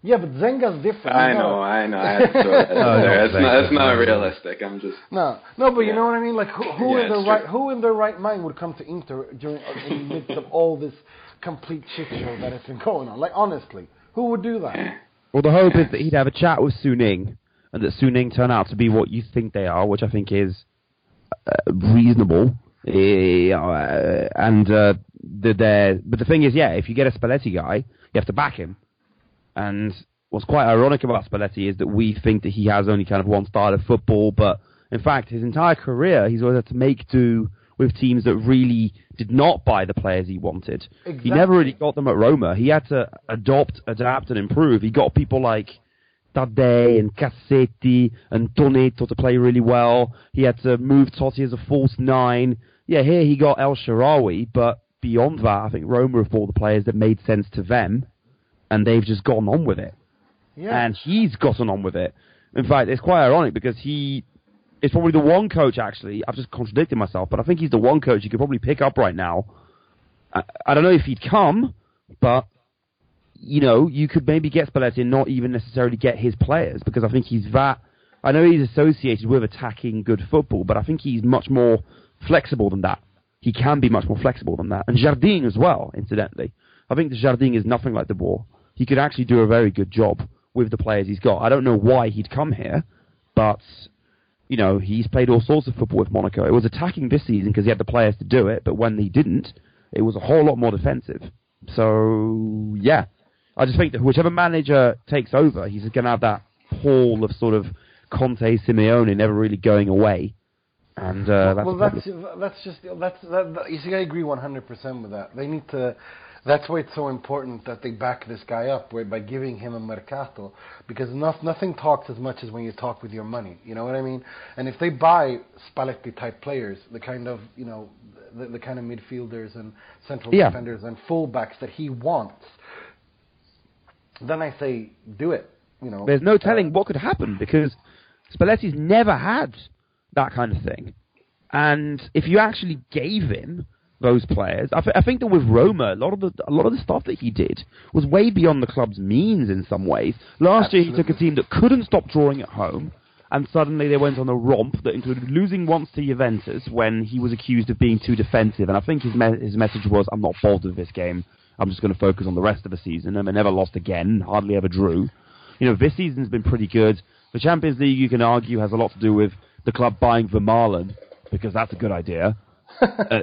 Yeah, but Zenga's different. I He's not know, I know. I had to throw that Oh, out there. It's not. you. It's not realistic. I'm just. No, no, but you know what I mean. Like, who, who Yeah, in their right, who in their right mind would come to Inter during in the midst of all this complete shit show that has been going on? Like, honestly, who would do that? Well, the hope is that he'd have a chat with Suning, and that Suning turn out to be what you think they are, which I think is uh, reasonable. Eh, uh, and uh, they're, but the thing is, yeah, if you get a Spalletti guy, you have to back him. And what's quite ironic about Spalletti is that we think that he has only kind of one style of football, but in fact, his entire career, he's always had to make do with teams that really did not buy the players he wanted. He never really got them at Roma. He had to adopt, adapt, and improve. He got people like Taddei and Cassetti and Tonetto to play really well. He had to move Totti as a false nine. Yeah, here he got El Shaarawy, but beyond that, I think Roma have bought the players that made sense to them, and they've just gotten on with it. Yeah, And he's gotten on with it. In fact, it's quite ironic because he is probably the one coach, actually, I've just contradicted myself, but I think he's the one coach you could probably pick up right now. I, I don't know if he'd come, but you know, you could maybe get Spalletti and not even necessarily get his players because I think he's that. I know he's associated with attacking good football, but I think he's much more flexible than that. He can be much more flexible than that. And Jardim as well, incidentally. I think Jardim is nothing like De Boer. He could actually do a very good job with the players he's got. I don't know why he'd come here, but you know, he's played all sorts of football with Monaco. It was attacking this season because he had the players to do it, but when he didn't, it was a whole lot more defensive. So, yeah. I just think that whichever manager takes over, he's going to have that pall of sort of Conte, Simeone never really going away. And uh, that's well, that's that's just that's that, that, you see, I agree 100% with that. They need to. That's why it's so important that they back this guy up where, by giving him a mercato, because no, nothing talks as much as when you talk with your money. You know what I mean? And if they buy Spalletti type players, the kind of you know the, the kind of midfielders and central Yeah. defenders and fullbacks that he wants, then I say do it. You know, There's no Uh, telling what could happen because Spalletti's never had that kind of thing. And if you actually gave him those players, I, th- I think that with Roma, a lot of the a lot of the stuff that he did was way beyond the club's means in some ways. Last year, he took a team that couldn't stop drawing at home, and suddenly they went on a romp that included losing once to Juventus when he was accused of being too defensive. And I think his me- his message was, "I'm not bothered with this game. I'm just going to focus on the rest of the season." And they never lost again, hardly ever drew. You know, this season's been pretty good. The Champions League, you can argue, has a lot to do with the club buying Vermaelen because that's a good idea. uh,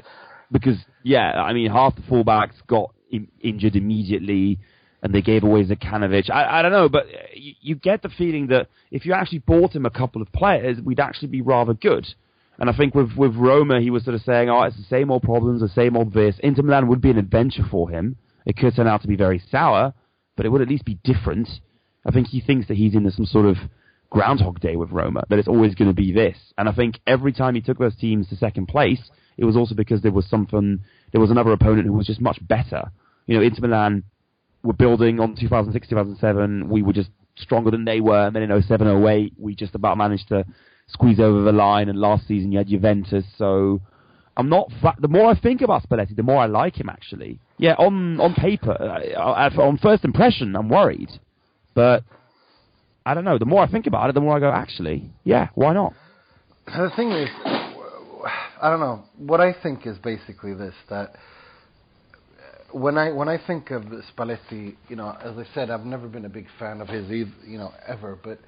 because yeah, I mean, half the fullbacks got in- injured immediately, and they gave away Zukanovic. I, I don't know, but uh, you, you get the feeling that if you actually bought him a couple of players, we'd actually be rather good. And I think with with Roma, he was sort of saying, "Oh, it's the same old problems, the same old this." Inter Milan would be an adventure for him. It could turn out to be very sour, but it would at least be different. I think he thinks that he's in some sort of Groundhog Day with Roma, that it's always going to be this. And I think every time he took those teams to second place, it was also because there was something, there was another opponent who was just much better. You know, Inter Milan were building on 2006, 2007. We were just stronger than they were. And then in 07, 08, we just about managed to squeeze over the line. And last season, you had Juventus. So I'm not, fa- the more I think about Spalletti, the more I like him, actually. Yeah, on on paper, uh, on first impression, I'm worried, but I don't know. The more I think about it, the more I go, actually, yeah, why not? The thing is, I don't know. What I think is basically this: that when I when I think of Spalletti, you know, as I said, I've never been a big fan of his, either, you know, ever. But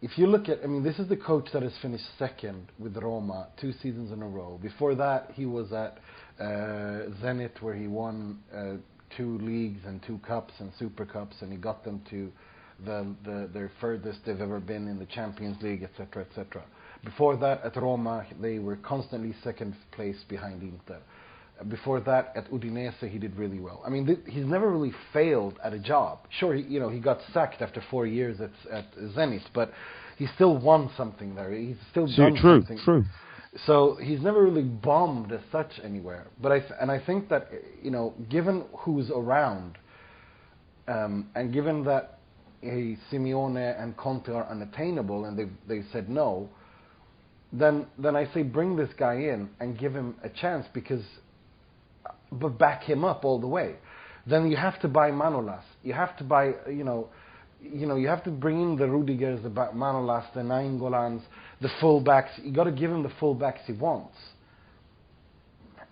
if you look at, I mean, this is the coach that has finished second with Roma two seasons in a row. Before that, he was at Zenit, where he won uh, two leagues and two cups and super cups, and he got them to the, the their furthest they've ever been in the Champions League, etc., etc. Before that, at Roma, they were constantly second place behind Inter. Before that, at Udinese, he did really well. I mean, th- he's never really failed at a job. Sure, he, you know, he got sacked after four years at, at Zenit, but he still won something there. He's still True, done true, something. true. So he's never really bombed as such anywhere. But I th- and I think that you know, given who's around, um, and given that hey, Simeone and Conte are unattainable, and they they said no, then then I say bring this guy in and give him a chance because, but back him up all the way. Then you have to buy Manolas. You have to buy you know. You know, you have to bring in the Rudigers, the Manolas, the Nainggolans, the fullbacks. You got to give him the fullbacks he wants.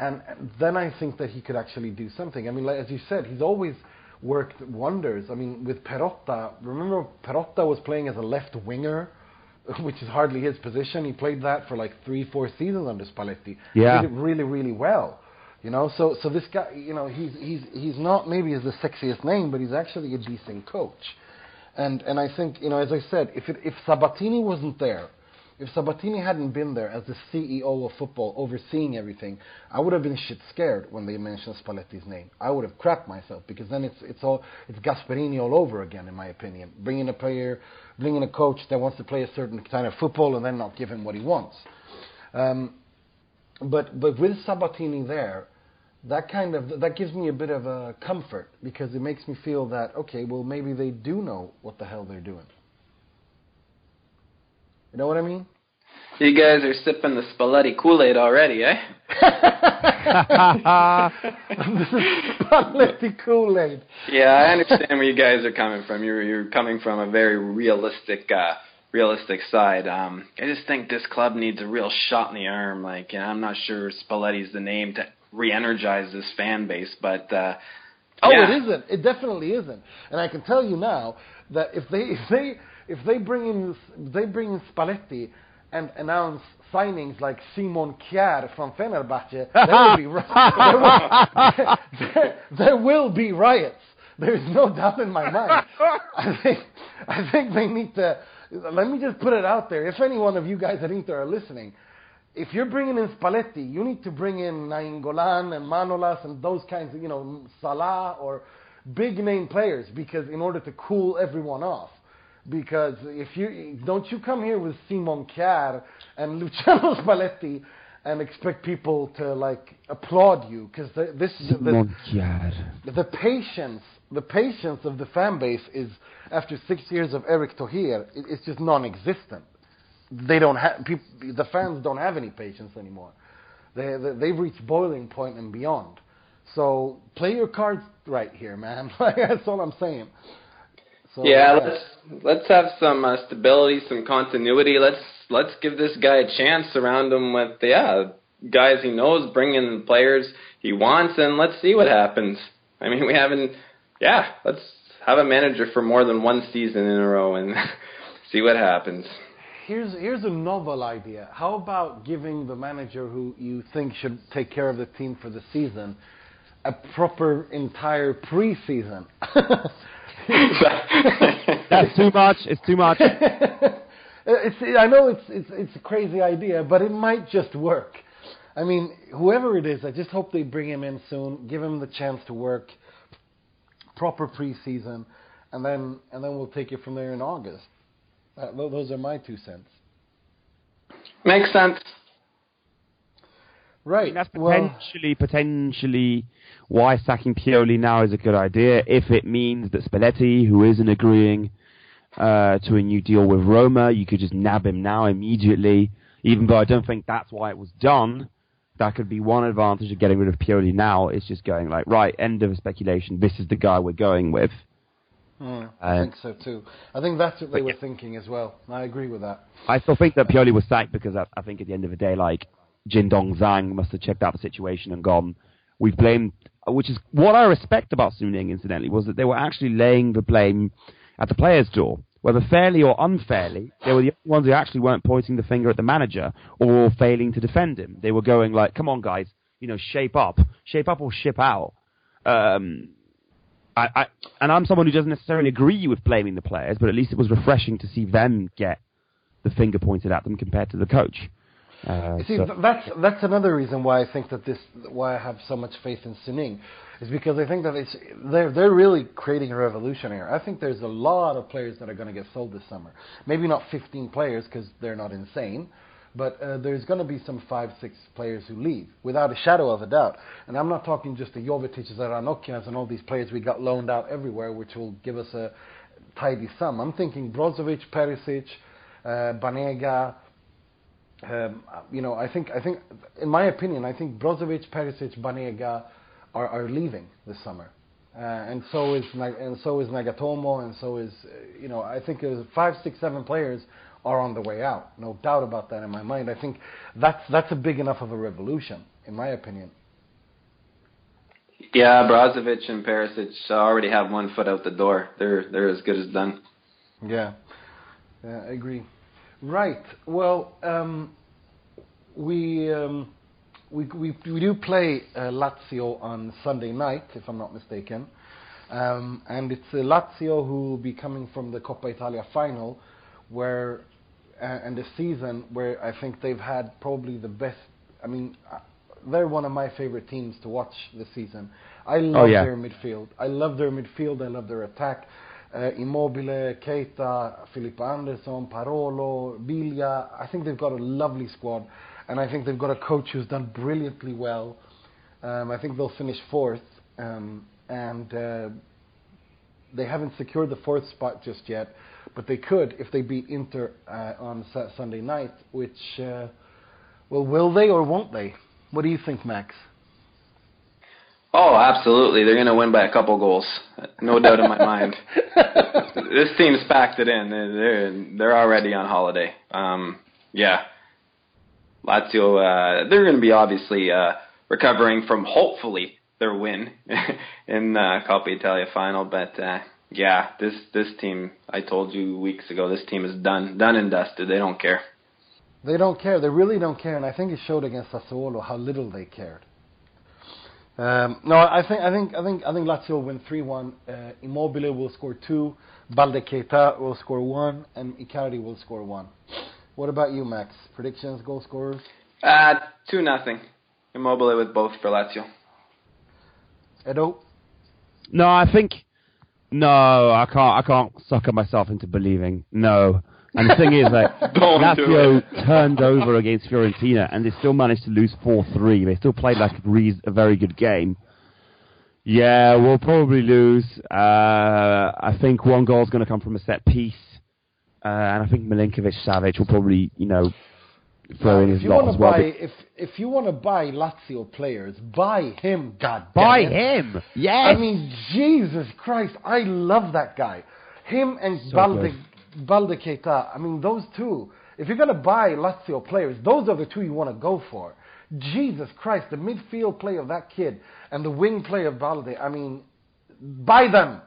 And then I think that he could actually do something. I mean, like, as you said, he's always worked wonders. I mean, with Perrotta, remember Perrotta was playing as a left winger, which is hardly his position. He played that for like three, four seasons under Spalletti. Yeah. Did it really, really well. You know, so so this guy, you know, he's he's he's not maybe as the sexiest name, but he's actually a decent coach. And and I think you know, as I said, if it, if Sabatini wasn't there, if Sabatini hadn't been there as the CEO of football, overseeing everything, I would have been shit scared when they mentioned Spalletti's name. I would have crapped myself because then it's it's all it's Gasperini all over again, in my opinion. Bringing a player, bringing a coach that wants to play a certain kind of football and then not give him what he wants. Um, but but with Sabatini there, that kind of that gives me a bit of a comfort because it makes me feel that okay, well maybe they do know what the hell they're doing. You know what I mean? You guys are sipping the Spalletti Kool-Aid already, eh? Spalletti Kool-Aid. Yeah, I understand where you guys are coming from. You're you're coming from a very realistic uh realistic side. Um I just think this club needs a real shot in the arm. Like, you know, I'm not sure Spalletti's the name to re-energize this fan base, but uh Oh, yeah. it isn't. It definitely isn't. And I can tell you now that if they if they if they bring in they bring in Spalletti and announce signings like Simon Kjær from Fenerbahce, there will be ri- there, will, there, there will be riots. There is no doubt in my mind. I think I think they need to. Let me just put it out there. If any one of you guys at Inter are listening, if you're bringing in Spalletti, you need to bring in Nainggolan and Manolas and those kinds of, you know, Salah or big name players because in order to cool everyone off. Because if you don't you come here with Simon Kjær and Luciano Spalletti and expect people to like applaud you because this Simon Kjær. the, the patience the patience of the fan base is after six years of Erick Thohir it, it's just non-existent they don't have peop the fans don't have any patience anymore. They, they they've reached boiling point and beyond. So play your cards right here, man. That's all I'm saying. So, Yeah, let's let's have some uh, stability, some continuity. Let's let's give this guy a chance. Surround him with yeah guys he knows, bring in the players he wants, and let's see what happens. I mean, we haven't. Yeah, let's have a manager for more than one season in a row and see what happens. Here's here's a novel idea. How about giving the manager who you think should take care of the team for the season a proper entire preseason? That's too much. It's too much. it's, I know it's, it's it's a crazy idea, but it might just work. I mean, whoever it is, I just hope they bring him in soon, give him the chance to work, proper preseason, and then and then we'll take it from there in August. Uh, those are my two cents. Makes sense. Right. That's well, potentially, potentially why sacking Pioli now is a good idea if it means that Spalletti, who isn't agreeing uh, to a new deal with Roma, you could just nab him now immediately. Even though I don't think that's why it was done, that could be one advantage of getting rid of Pioli now. It's just going like, right, end of speculation. This is the guy we're going with. Mm, I Uh, think so too. I think that's what they were yeah. thinking as well. I agree with that. I still think that Pioli was sacked because I, I think at the end of the day, like Jin Dong Zhang must have checked out the situation and gone. We've blamed, which is what I respect about Suning, incidentally, was that they were actually laying the blame at the players' door, whether fairly or unfairly. They were the only ones who actually weren't pointing the finger at the manager or failing to defend him. They were going like, "Come on, guys, you know, shape up, shape up or ship out." Um, I, I, and I'm someone who doesn't necessarily agree with blaming the players, but at least it was refreshing to see them get the finger pointed at them compared to the coach. Uh, You see, so- that's that's another reason why I think that this why I have so much faith in Suning, is because I think that it's they're they're really creating a revolution here. I think there's a lot of players that are going to get sold this summer. Maybe not 15 players because they're not insane, but uh, there's going to be some five six players who leave without a shadow of a doubt. And I'm not talking just the Jovetic, Ranocchias, and all these players we got loaned out everywhere, which will give us a tidy sum. I'm thinking Brozovic, Perisic, uh, Banega. Um, you know, I think, I think, in my opinion, I think Brozovic, Perisic, Banega are, are leaving this summer, uh, and so is and so is Nagatomo, and so is, uh, you know, I think there's five, six, seven players are on the way out. No doubt about that in my mind. I think that's that's a big enough of a revolution, in my opinion. Yeah, Brozovic and Perisic already have one foot out the door. They're they're as good as done. Yeah, yeah, I agree. Right. Well, um, we, um, we we we do play uh, Lazio on Sunday night, if I'm not mistaken, um, and it's uh, Lazio who will be coming from the Coppa Italia final, where uh, and the season where I think they've had probably the best. I mean, uh, they're one of my favorite teams to watch this season. I love yeah. their midfield. I love their midfield. I love their attack. Uh, Immobile, Keita, Felipe Anderson, Parolo, Biglia. I think they've got a lovely squad, and I think they've got a coach who's done brilliantly well. Um, I think they'll finish fourth, um, and uh, they haven't secured the fourth spot just yet, but they could if they beat Inter uh, on Sunday night. Which, uh, well, will they or won't they? What do you think, Max? Oh, absolutely. They're going to win by a couple goals. No doubt in my mind. This team's packed it in. They're they're, already on holiday. Um, yeah. Lazio, uh, they're going to be obviously uh, recovering from hopefully their win in uh, Coppa Italia final, but uh, yeah, this this team. I told you weeks ago, this team is done, done and dusted. They don't care. They don't care. They really don't care, and I think it showed against Sassuolo how little they cared. Um, no, I think I think I think I think Lazio will win three one. Uh, Immobile will score two. Balde Keita will score one, and Icardi will score one. What about you, Max? Predictions, goal scorers? Uh, two nothing. Immobile with both for Lazio. Edo? No, I think no, I can't. I can't sucker myself into believing. No, and the thing is that Lazio turned over against Fiorentina, and they still managed to lose four three. They still played like a, re- a very good game. Yeah, we'll probably lose. Uh, I think one goal is going to come from a set piece, uh, and I think Milinkovic Savic will probably, you know, throw in if his lot as well. buy, But if if you want to buy Lazio players, buy him. God damn buy it. him, yes. I mean, Jesus Christ, I love that guy. Him and So Balde, Balde Keita. I mean, those two. If you're gonna buy Lazio players, those are the two you want to go for. Jesus Christ, the midfield play of that kid and the wing play of Balde. I mean, buy them,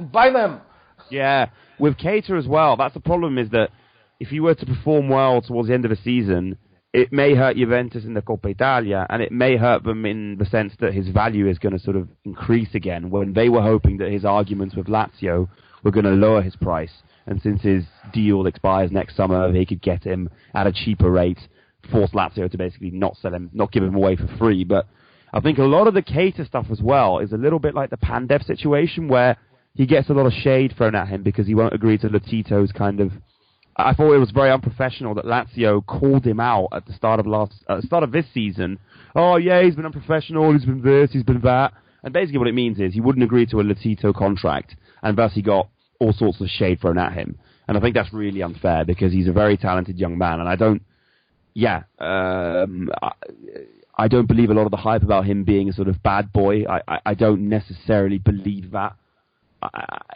buy them. Yeah, with Keita as well. That's the problem is that if you were to perform well towards the end of the season, it may hurt Juventus in the Coppa Italia, and it may hurt them in the sense that his value is going to sort of increase again. When they were hoping that his arguments with Lazio were going to lower his price, and since his deal expires next summer, they could get him at a cheaper rate, force Lazio to basically not sell him, not give him away for free. But I think a lot of the Keita stuff as well is a little bit like the Pandev situation where he gets a lot of shade thrown at him because he won't agree to Lotito's kind of. I thought it was very unprofessional that Lazio called him out at the start of last, start of this season. Oh yeah, he's been unprofessional. He's been this. He's been that. And basically, what it means is he wouldn't agree to a Latito contract, and thus he got all sorts of shade thrown at him. And I think that's really unfair because he's a very talented young man, and I don't. yeah, um, I, I don't believe a lot of the hype about him being a sort of bad boy. I, I, I don't necessarily believe that.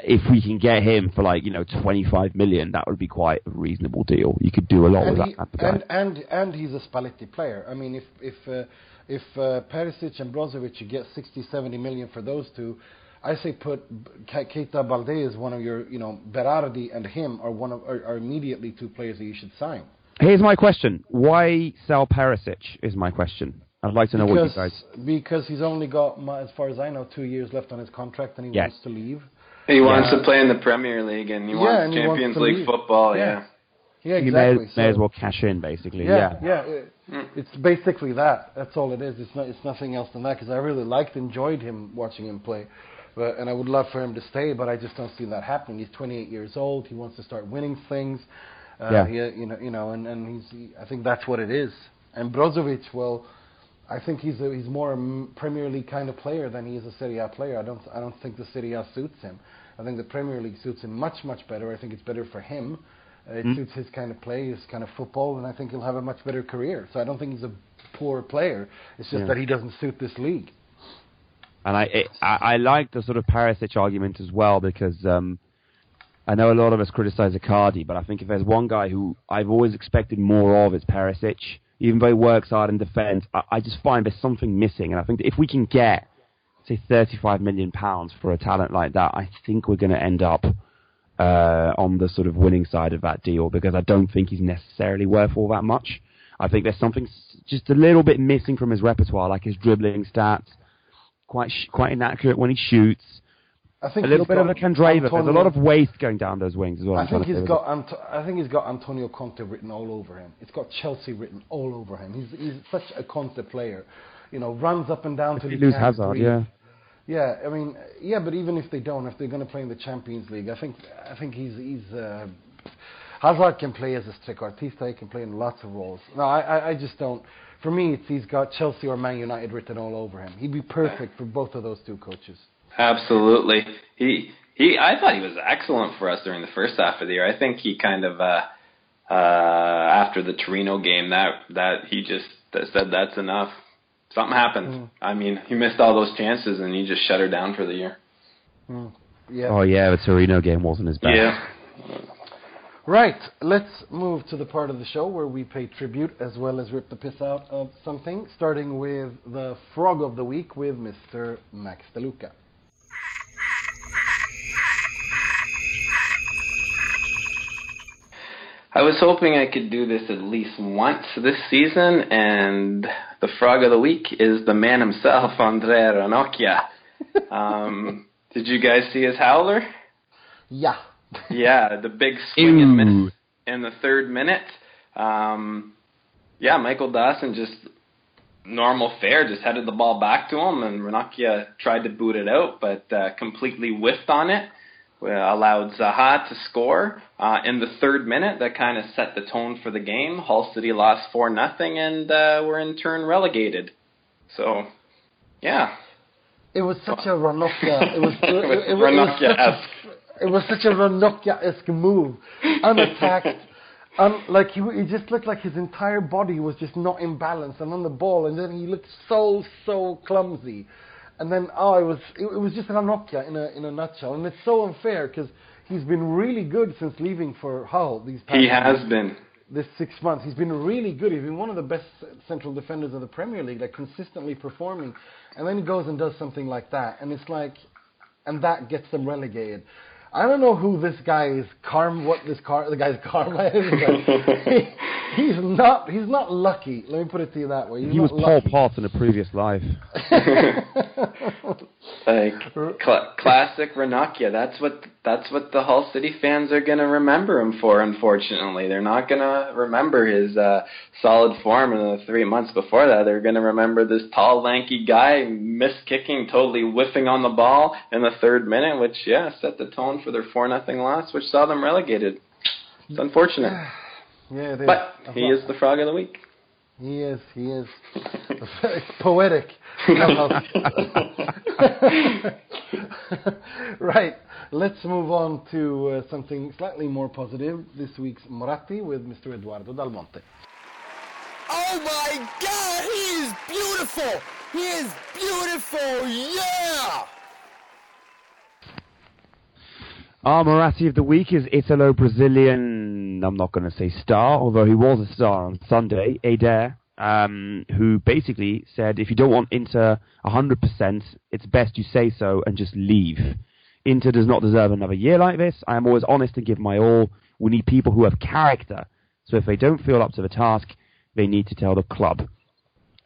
If we can get him for like you know 25 million, that would be quite a reasonable deal. You could do a lot and with he, that. type of guy. and and and he's a Spalletti player. I mean, if if uh, if uh, Perisic and Brozovic, you get 60, 70 million for those two. I say put Keita Balde as one of your, you know, Berardi and him are one of are, are immediately two players that you should sign. Here's my question: Why sell Perisic? Is my question. I'd like to know what you because guys. because he's only got, as far as I know, two years left on his contract, and he Yes. wants to leave. He wants Yeah. to play in the Premier League and he Yeah, wants and he wants Champions League leave. football. Yeah. Yeah. Yeah, You may, exactly. may as well cash in, basically. Yeah, Yeah. yeah. it- Mm. It's basically that. That's all it is. It's not. It's nothing else than that. Because I really liked, enjoyed him watching him play, but and I would love for him to stay. But I just don't see that happening. He's 28 years old. He wants to start winning things. Uh, Yeah. He, you know. You know. And and he's. He, I think that's what it is. And Brozovic, well, I think he's a, he's more a Premier League kind of player than he is a Serie A player. I don't. I don't think the Serie A suits him. I think the Premier League suits him much much better. I think it's better for him. Uh, it Mm. suits his kind of play, his kind of football, and I think he'll have a much better career. So I don't think he's a poor player. It's just Yeah. that he doesn't suit this league. And I, it, I I like the sort of Perisic argument as well because um, I know a lot of us criticize Icardi, but I think if there's one guy who I've always expected more of, it's Perisic. Even though he works hard in defence, I, I just find there's something missing. And I think if we can get, say, 35 million pounds for a talent like that, I think we're going to end up uh, on the sort of winning side of that deal because I don't think he's necessarily worth all that much. I think there's something just a little bit missing from his repertoire, like his dribbling stats quite sh- quite inaccurate when he shoots. I think A little bit of a Candreva. There's a lot of waste going down those wings as well. I think he's got. Anto- I think he's got Antonio Conte written all over him. It's got Chelsea written all over him. He's he's such a Conte player. You know, runs up and down If till he lose Hazard, breathe. yeah. Yeah, I mean, yeah, but even if they don't, if they're going to play in the Champions League, I think I think he's he's uh, Hazard can play as a trequartista. He can play in lots of roles. No, I, I I just don't. For me, it's he's got Chelsea or Man United written all over him. He'd be perfect for both of those two coaches. Absolutely. He he. I thought he was excellent for us during the first half of the year. I think he kind of uh, uh, after the Torino game that that he just that said that's enough. Something happened. Mm. I mean, he missed all those chances and he just shut her down for the year. Yeah. Oh yeah, the Torino game wasn't his best. Yeah. Right, let's move to the part of the show where we pay tribute as well as rip the piss out of something, starting with the frog of the week with Mr. Max DeLuca. I was hoping I could do this at least once this season, and the frog of the week is the man himself, Andrea Ranocchia. Um, did you guys see his howler? Yeah. Yeah, the big swing and miss in the third minute. Um, yeah, Michael Dawson just normal fare, just headed the ball back to him, and Ranocchia tried to boot it out, but uh, completely whiffed on it. Uh, allowed Zaha to score uh, in the third minute. That kind of set the tone for the game. Hull City lost four nothing, and uh, were in turn relegated. So, yeah, It was such a Ranocchia. It was, it, it, it, was Ranocchia-esque. such a, it was such a Ranocchia-esque move. Unattacked. Un, like he, he just looked like his entire body was just not in balance and on the ball, and then he looked so so clumsy. And then oh, it was it, it was just Ranocchia in a in a nutshell, and it's so unfair because he's been really good since leaving for Hull. These past he has been. this six months. He's been really good. He's been one of the best central defenders of the Premier League, like consistently performing. And then he goes and does something like that, and it's like, and that gets them relegated. I don't know who this guy is. Karm, what this car, the guy's karma is. But he, he's not. He's not lucky. Let me put it to you that way. He's He was not Paul lucky. Potts in a previous life. Like cl- classic Ranocchia. That's what that's what the Hull City fans are gonna remember him for. Unfortunately, they're not gonna remember his uh, solid form in the three months before that. They're gonna remember this tall, lanky guy miss kicking, totally whiffing on the ball in the third minute, which yeah set the tone for their four nothing loss, which saw them relegated. It's unfortunate, yeah, but he is the frog of the week. He is. He is. Poetic. right. Let's move on to uh, something slightly more positive. This week's Moratti with Mr. Eduardo Dal Monte. Oh my God, he is beautiful. He is beautiful. Yeah. Our Moratti of the week is Italo-Brazilian, I'm not going to say star, although he was a star on Sunday, Eder, um, who basically said, if you don't want Inter 100%, it's best you say so and just leave. Inter does not deserve another year like this. I am always honest and give my all. We need people who have character. So if they don't feel up to the task, they need to tell the club.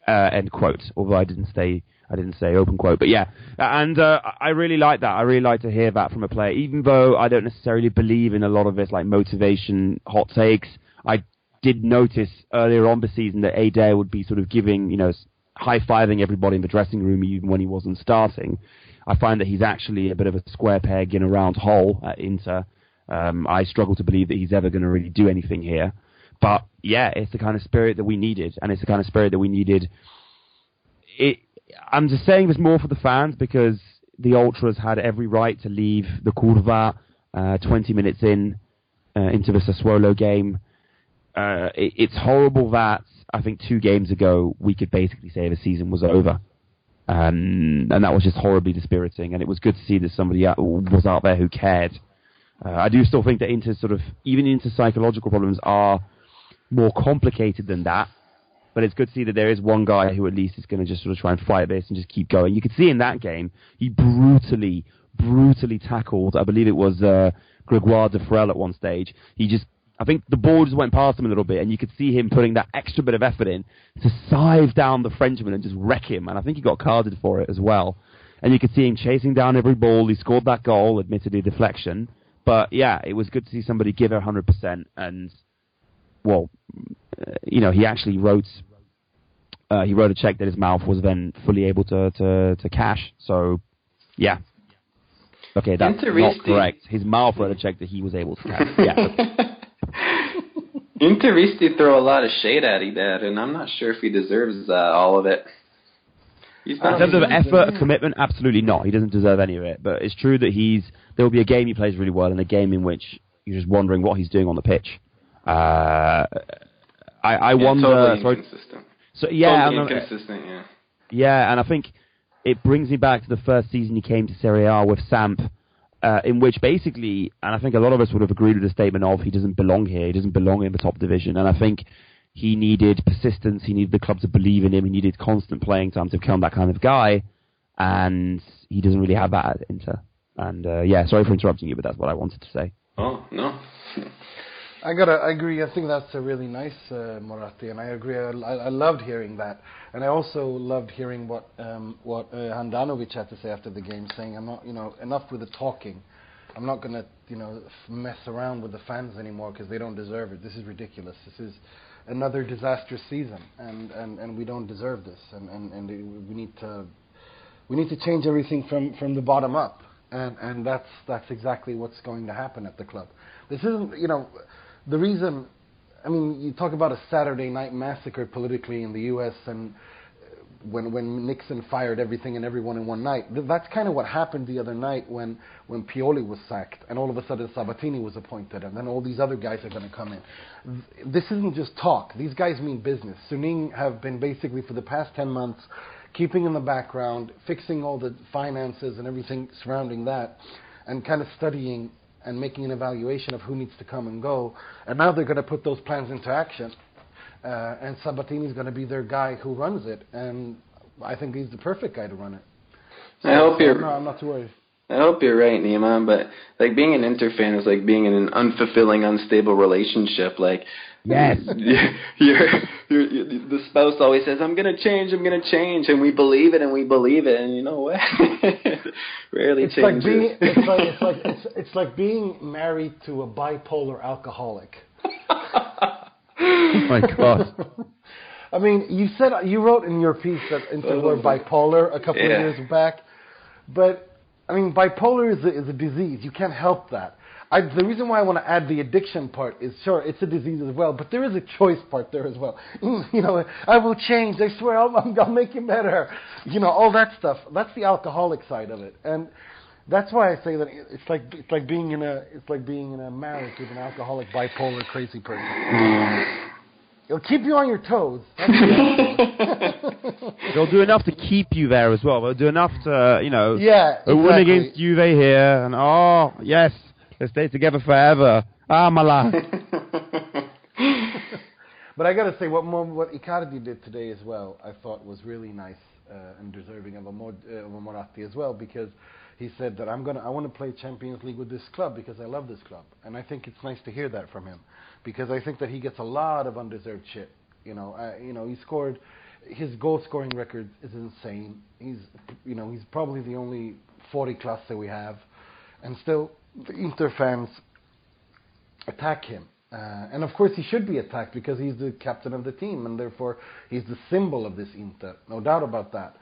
Uh, end quote. Although I didn't say I didn't say open quote, but yeah. And uh, I really like that. I really like to hear that from a player, even though I don't necessarily believe in a lot of this like motivation hot takes. I did notice earlier on the season that Eder would be sort of giving, you know, high fiving everybody in the dressing room even when he wasn't starting. I find that he's actually a bit of a square peg in a round hole at Inter. Um, I struggle to believe that he's ever going to really do anything here. But yeah, it's the kind of spirit that we needed, and it's the kind of spirit that we needed. It, I'm just saying this more for the fans because the ultras had every right to leave the Curva uh, 20 minutes in uh, into the Sassuolo game. Uh, it, it's horrible that I think two games ago we could basically say the season was over. Um, and that was just horribly dispiriting. And it was good to see that somebody was out there who cared. Uh, I do still think that into sort of even into psychological problems are more complicated than that. But it's good to see that there is one guy who at least is going to just sort of try and fight this and just keep going. You could see in that game he brutally, brutally tackled. I believe it was uh, Gregoire Defrel at one stage. He just I think the ball just went past him a little bit, and you could see him putting that extra bit of effort in to sieve down the Frenchman and just wreck him. And I think he got carded for it as well. And you could see him chasing down every ball. He scored that goal, admittedly deflection. But yeah, it was good to see somebody give it 100%. And, well, uh, you know, he actually wrote. Uh, he wrote a check that his mouth was then fully able to, to, to cash. So, yeah, Okay, that's not correct. His mouth wrote a check that he was able to cash. Yeah. Interisti throw a lot of shade at Eder, and I'm not sure if he deserves uh, all of it. in terms of effort, commitment, absolutely not. He doesn't deserve any of it. But it's true that he's there will be a game he plays really well, and a game in which you're just wondering what he's doing on the pitch. Uh, I, I yeah, wonder. Totally inconsistent. so yeah, totally inconsistent. Yeah. yeah, and I think it brings me back to the first season he came to Serie A with Samp, uh, in which basically, and I think a lot of us would have agreed with the statement of he doesn't belong here, he doesn't belong in the top division, and I think he needed persistence, he needed the club to believe in him, he needed constant playing time to become that kind of guy, and he doesn't really have that at Inter. And uh, yeah, sorry for interrupting you, but that's what I wanted to say. Oh no. I gotta I agree. I think that's a really nice uh, Moratti, and I agree. I, I loved hearing that, and I also loved hearing what um, what uh, Handanovic had to say after the game, saying, "I'm not, you know, enough with the talking. I'm not gonna, you know, f- mess around with the fans anymore because they don't deserve it. This is ridiculous. This is another disastrous season, and and and we don't deserve this, and and and we need to we need to change everything from from the bottom up." And and that's that's exactly what's going to happen at the club. This isn't, you know, the reason, I mean, you talk about a Saturday night massacre politically in the U.S. and uh, when when Nixon fired everything and everyone in one night. That's kind of what happened the other night when when Pioli was sacked and all of a sudden Sabatini was appointed and then all these other guys are going to come in. This isn't just talk. These guys mean business. Suning have been basically for the past 10 months keeping in the background, fixing all the finances and everything surrounding that and kind of studying and making an evaluation of who needs to come and go. And now they're going to put those plans into action. Uh, and Sabatini's going to be their guy who runs it. And I think he's the perfect guy to run it. So, I hope so you're- No, I'm not too worried. I hope you're right, Neiman, but like being an Inter fan is like being in an unfulfilling, unstable relationship. Like, Yes. you're, you're, you the spouse always says, "I'm gonna change, I'm gonna change," and we believe it, and we believe it, and you know what? Rarely It's like changes. being it's like it's like it's, it's like being married to a bipolar alcoholic. Oh my God. I mean, you said you wrote in your piece that Inter were bipolar a couple Yeah. of years back, but I mean, bipolar is a, is a disease. You can't help that. I, the reason why I want to add the addiction part is sure it's a disease as well, but there is a choice part there as well. Mm, You know, I will change. I swear, I'll, I'll make it better. You know, all that stuff. That's the alcoholic side of it, and that's why I say that it's like it's like being in a it's like being in a marriage with an alcoholic, bipolar, crazy person. It'll keep you on your toes. They'll do enough to keep you there as well. They'll do enough to, you know, yeah, a win exactly. against Juve here, and oh yes, let's stay together forever. Ah, my lad. But I got to say, what what Icardi did today as well, I thought was really nice uh, and deserving of a, Mod, uh, of a Moratti as well, because he said that I'm gonna, I want to play Champions League with this club because I love this club, and I think it's nice to hear that from him, because I think that he gets a lot of undeserved shit. You know, uh, you know, he scored, his goal scoring record is insane. He's, you know, he's probably the only 40 class that we have, and still the Inter fans attack him. Uh, and of course, he should be attacked because he's the captain of the team, and therefore he's the symbol of this Inter. No doubt about that.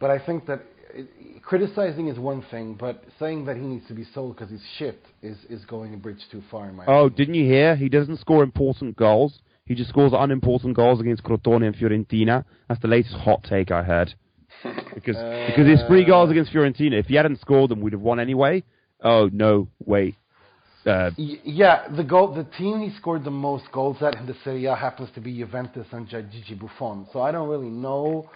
But I think that it, criticizing is one thing, but saying that he needs to be sold because he's shit is, is going a bridge too far in my Oh, opinion. didn't you hear? He doesn't score important goals. He just scores unimportant goals against Crotone and Fiorentina. That's the latest hot take I heard. Because because his three goals against Fiorentina, if he hadn't scored them, we'd have won anyway. Oh no, wait. Uh, Y- yeah, the goal, the team he scored the most goals at in the Serie A happens to be Juventus and Gigi Buffon. So I don't really know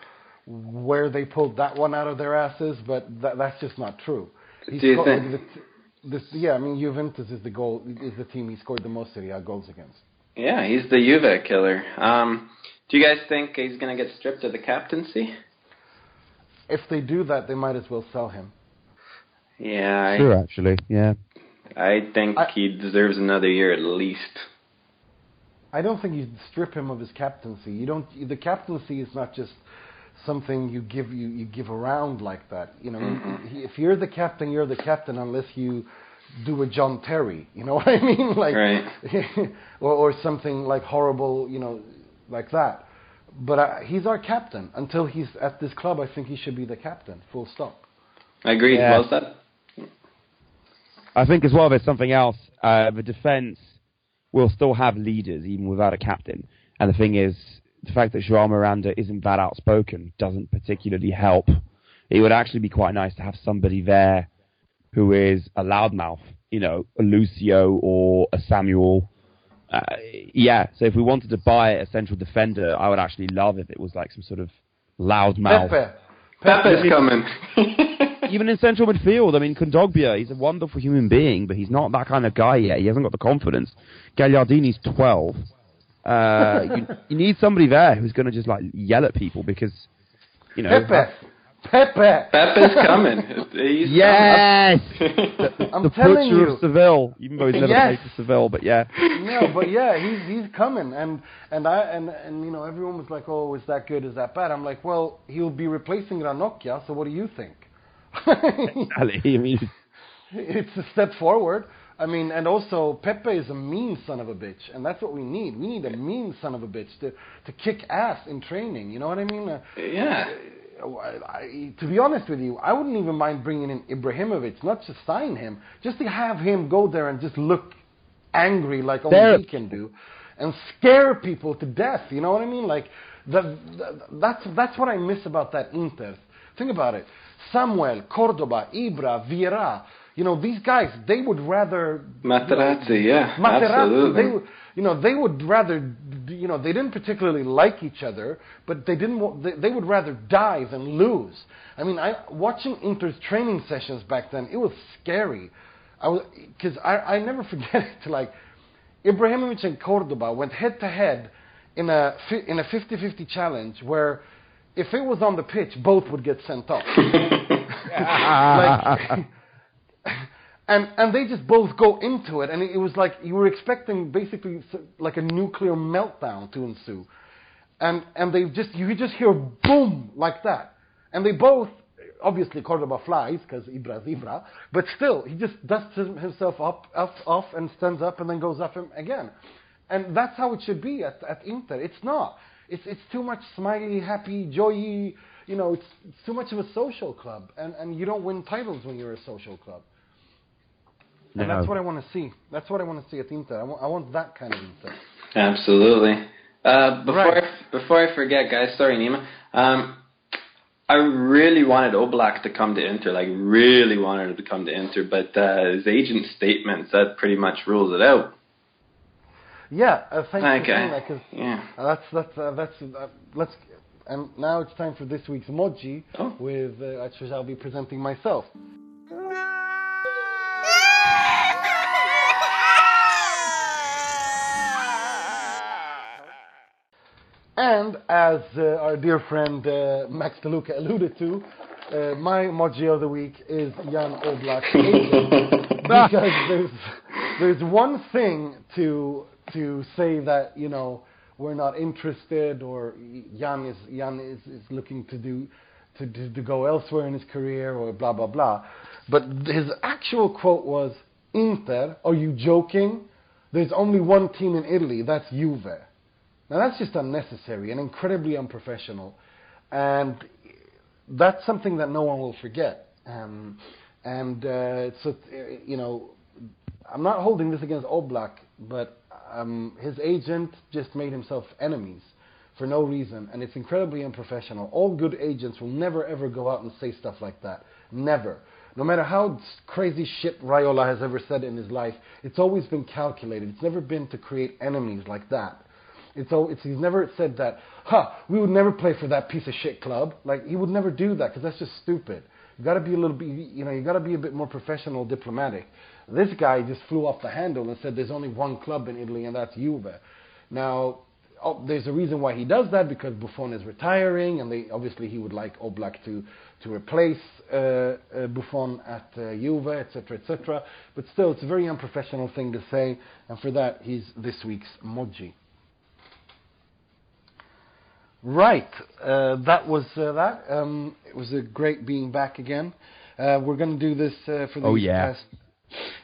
where they pulled that one out of their asses, but that, that's just not true. He Do you sco- think- the t- this, yeah, I mean Juventus is the goal is the team he scored the most Serie A goals against. Yeah, he's the Juve killer. Um, do you guys think he's going to get stripped of the captaincy? If they do that, they might as well sell him. Yeah, sure. actually. Yeah. I, I think I- he deserves another year at least. I don't think you strip him of his captaincy. You don't. The captaincy is not just something you give you, you give around like that. You know, Mm-hmm. if you're the captain, you're the captain unless you do a John Terry. You know what I mean? Like, Right. or, or something like horrible. You know, like that. But uh, he's our captain until he's at this club. I think he should be the captain. Full stop. I agree. Yeah. Well said. I think as well there's something else. Uh, the defence will still have leaders even without a captain. And the thing is, the fact that Joao Miranda isn't that outspoken doesn't particularly help. It would actually be quite nice to have somebody there who is a loudmouth, you know, a Lucio or a Samuel. Uh, yeah, so if we wanted to buy a central defender, I would actually love if it was like some sort of loudmouth. Pepe. Pepe's coming. even in central midfield, I mean, Kondogbia, he's a wonderful human being, but he's not that kind of guy yet. He hasn't got the confidence. Gagliardini's 12. Uh, you, you need somebody there who's going to just like yell at people because, you know. Pepe. Pepe. Pepe's coming. He's Yes! I'm the telling butcher you. of Seville, even though he's never Yes. played for Seville, but yeah. no, but yeah, he's he's coming, and and I and and you know everyone was like, oh, is that good? Is that bad? I'm like, well, he'll be replacing Ranocchia, so what do you think? Ali, I mean, it's a step forward. I mean, and also Pepe is a mean son of a bitch, and that's what we need. We need a mean son of a bitch to to kick ass in training. You know what I mean? Uh, yeah. I, Oh, I, to be honest with you, I wouldn't even mind bringing in Ibrahimovic, not to sign him, just to have him go there and just look angry like only There- he can do, and scare people to death. You know what I mean? Like the, the, that's that's what I miss about that Inter. Think about it: Samuel, Cordoba, Ibra, Vieira. You know these guys. They would rather Materazzi, yeah, Materazzi, absolutely. They, would- you know, they would rather, you know, they didn't particularly like each other, but they didn't. They, they would rather die than lose. I mean, I watching Inter's training sessions back then. It was scary. I was because I I never forget it. Like Ibrahimovic and Cordoba went head to head in a in a 50-50 challenge where if it was on the pitch, both would get sent off. like, and and they just both go into it, and it, it was like you were expecting basically like a nuclear meltdown to ensue, and and they just you just hear boom like that, and they both obviously Cordoba flies because Ibra is Ibra, but still he just dusts himself up, up off and stands up and then goes up him again, and that's how it should be at at Inter. It's not. It's it's too much smiley, happy, joy. You know, it's, it's too much of a social club, and and you don't win titles when you're a social club. And No. that's what I want to see. That's what I want to see at Inter. I want, I want that kind of Inter. Absolutely. Uh, before Right. I, before I forget, guys, sorry, Nima. Um, I really wanted Oblak to come to Inter, like really wanted him to come to Inter, but uh, his agent statements that pretty much rules it out. Yeah, uh, thanks for Okay. saying that 'cause Yeah. uh, that's that's uh, that's uh, let's. And now it's time for this week's emoji, Oh. with uh, which I'll be presenting myself. And as uh, our dear friend uh, Max DeLuca alluded to, uh, my emoji of the week is Jan agent because there's there's one thing to to say that you know we're not interested or Jan is Jan is, is looking to do to, to to go elsewhere in his career or blah blah blah, but his actual quote was Inter. Are you joking? There's only one team in Italy. That's Juve. Now that's just unnecessary and incredibly unprofessional, and that's something that no one will forget. Um, and uh, so, you know, I'm not holding this against Oblak, but um, his agent just made himself enemies for no reason, and it's incredibly unprofessional. All good agents will never ever go out and say stuff like that. Never. No matter how crazy shit Raiola has ever said in his life, it's always been calculated. It's never been to create enemies like that. It's, all, it's he's never said that, huh, we would never play for that piece of shit club. Like he would never do that because that's just stupid. You got to be a little bit, you know, you got to be a bit more professional, diplomatic. This guy just flew off the handle and said there's only one club in Italy and that's Juve. Now, oh, there's a reason why he does that because Buffon is retiring, and they, obviously he would like Oblak to to replace uh, uh, Buffon at uh, Juve, etc., etc. But still, it's a very unprofessional thing to say, and for that, he's this week's Moji. Right, uh, that was uh, that. Um, it was a great being back again. Uh, we're going to do this uh, for these Oh, yeah. past.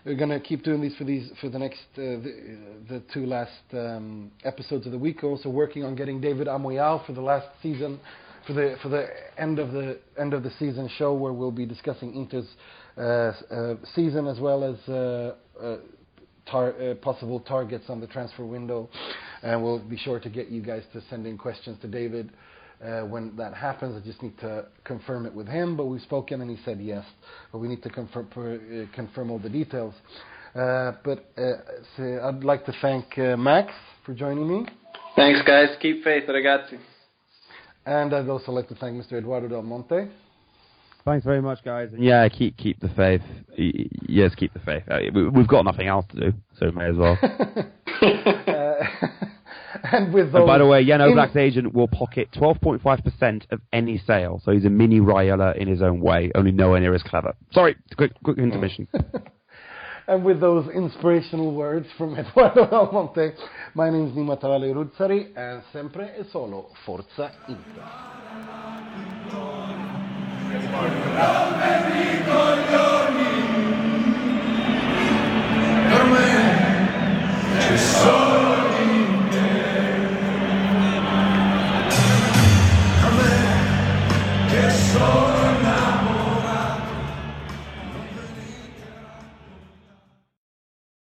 We're going to keep doing these for these for the next uh, the, the two last um, episodes of the week. We're also working on getting David Amoyal for the last season, for the for the end of the end of the season show where we'll be discussing Inter's uh, uh, season as well as uh, uh, tar- uh, possible targets on the transfer window. And we'll be sure to get you guys to send in questions to David uh, when that happens. I just need to confirm it with him, but we've spoken and he said yes. But we need to confirm, per, uh, confirm all the details. Uh, but uh, so I'd like to thank uh, Max for joining me. Thanks, guys. Keep faith, ragazzi. And I'd also like to thank Mr. Eduardo Del Monte. Thanks very much, guys. And yeah, keep keep the faith. Y- y- Yes, keep the faith. Uh, we- We've got nothing else to do, so may as well. And with those and by the way, Jan in- agent will pocket 12.5% of any sale, so he's a mini Raiola in his own way, only nowhere near as clever. Sorry, quick quick intermission. And with those inspirational words from Eduardo Del Monte, my name is Nima Tavallaey Roodsari, and sempre e solo Forza Inter.